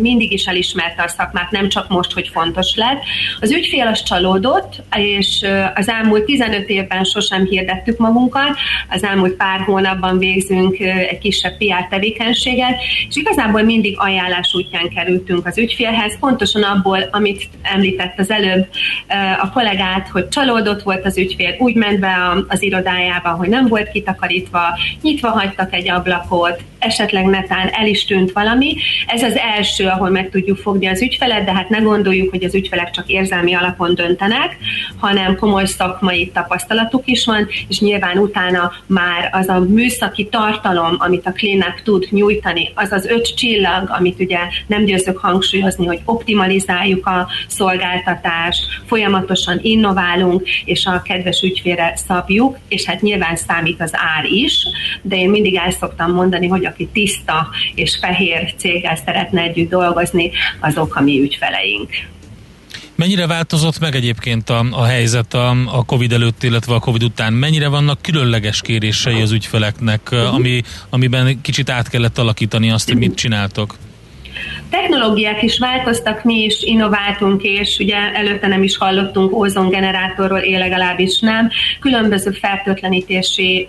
mindig is elismerte a szakmát, nem csak most, hogy fontos lett. Az ügyfél az csalódott, és az elmúlt 15 évben sosem hirdettük magunkat, az elmúlt pár hónapban végzünk egy kisebb PR tevékenységet, és igazából mindig ajánlás útján kerültünk az ügyfélhez, pontosan pontosan abból, amit említett az előbb a kollégát, hogy csalódott volt az ügyfél, úgy ment be az irodájába, hogy nem volt kitakarítva, nyitva hagytak egy ablakot, esetleg netán el is tűnt valami. Ez az első, ahol meg tudjuk fogni az ügyfelet, de hát ne gondoljuk, hogy az ügyfelek csak érzelmi alapon döntenek, hanem komoly szakmai tapasztalatuk is van, és nyilván utána már az a műszaki tartalom, amit a klinik tud nyújtani, az az öt csillag, amit ugye nem győzök hangsúlyozni, hogy optimalizáljuk a szolgáltatást, folyamatosan innoválunk, és a kedves ügyfélre szabjuk, és hát nyilván számít az ár is, de én mindig el szoktam mondani, hogy aki tiszta és fehér céggel szeretne együtt dolgozni, azok a mi ügyfeleink. Mennyire változott meg egyébként a, a helyzet a, a Covid előtt, illetve a Covid után? Mennyire vannak különleges kérései az ügyfeleknek, ami, amiben kicsit át kellett alakítani azt, hogy mit csináltok? Technológiák is változtak, mi is innováltunk, és ugye előtte nem is hallottunk ózongenerátorról, én legalábbis nem. Különböző fertőtlenítési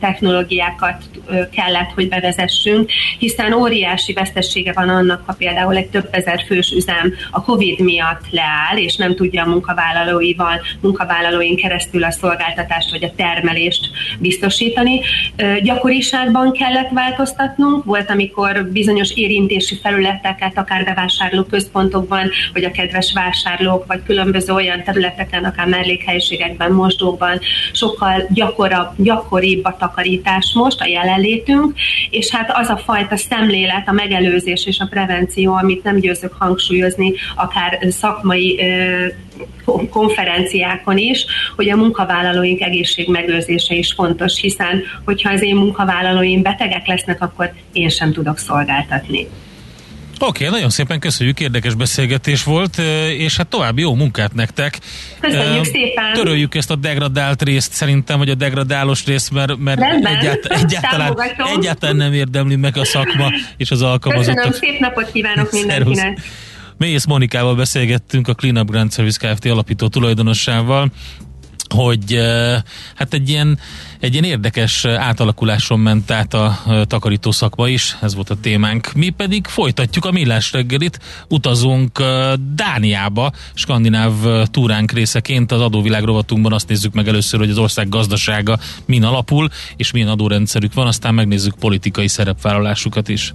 technológiákat kellett, hogy bevezessünk, hiszen óriási vesztessége van annak, ha például egy több ezer fős üzem a COVID miatt leáll, és nem tudja a munkavállalóival, munkavállalóin keresztül a szolgáltatást vagy a termelést biztosítani. Gyakoriságban kellett változtatnunk, volt, amikor bizonyos érintési felületeket, akár bevásárló központokban, vagy a kedves vásárlók, vagy különböző olyan területeken, akár mellékhelyiségekben, mosdókban sokkal gyakorabb, gyakoribb a takarítás most, a jelenlétünk, és hát az a fajta szemlélet, a megelőzés és a prevenció, amit nem győzök hangsúlyozni, akár szakmai konferenciákon is, hogy a munkavállalóink egészségmegőrzése is fontos, hiszen hogyha az én munkavállalóim betegek lesznek, akkor én sem tudok szolgáltatni. Oké, okay, nagyon szépen köszönjük, érdekes beszélgetés volt, és hát további jó munkát nektek. Köszönjük uh, szépen! Töröljük ezt a degradált részt szerintem, vagy a degradálós részt, mert, mert egyált, egyáltalán, egyáltalán nem érdemli meg a szakma és az alkalmazottak. Köszönöm, szép napot kívánok mindenkinek! Mélyész Monikával beszélgettünk, a Cleanup Grand Service Kft. alapító tulajdonossával, hogy hát egy ilyen, egy ilyen érdekes átalakuláson ment át a takarító szakma is, ez volt a témánk. Mi pedig folytatjuk a millás reggelit, utazunk Dániába, skandináv túránk részeként az adóvilág rovatunkban azt nézzük meg először, hogy az ország gazdasága min alapul, és milyen adórendszerük van, aztán megnézzük politikai szerepvállalásukat is.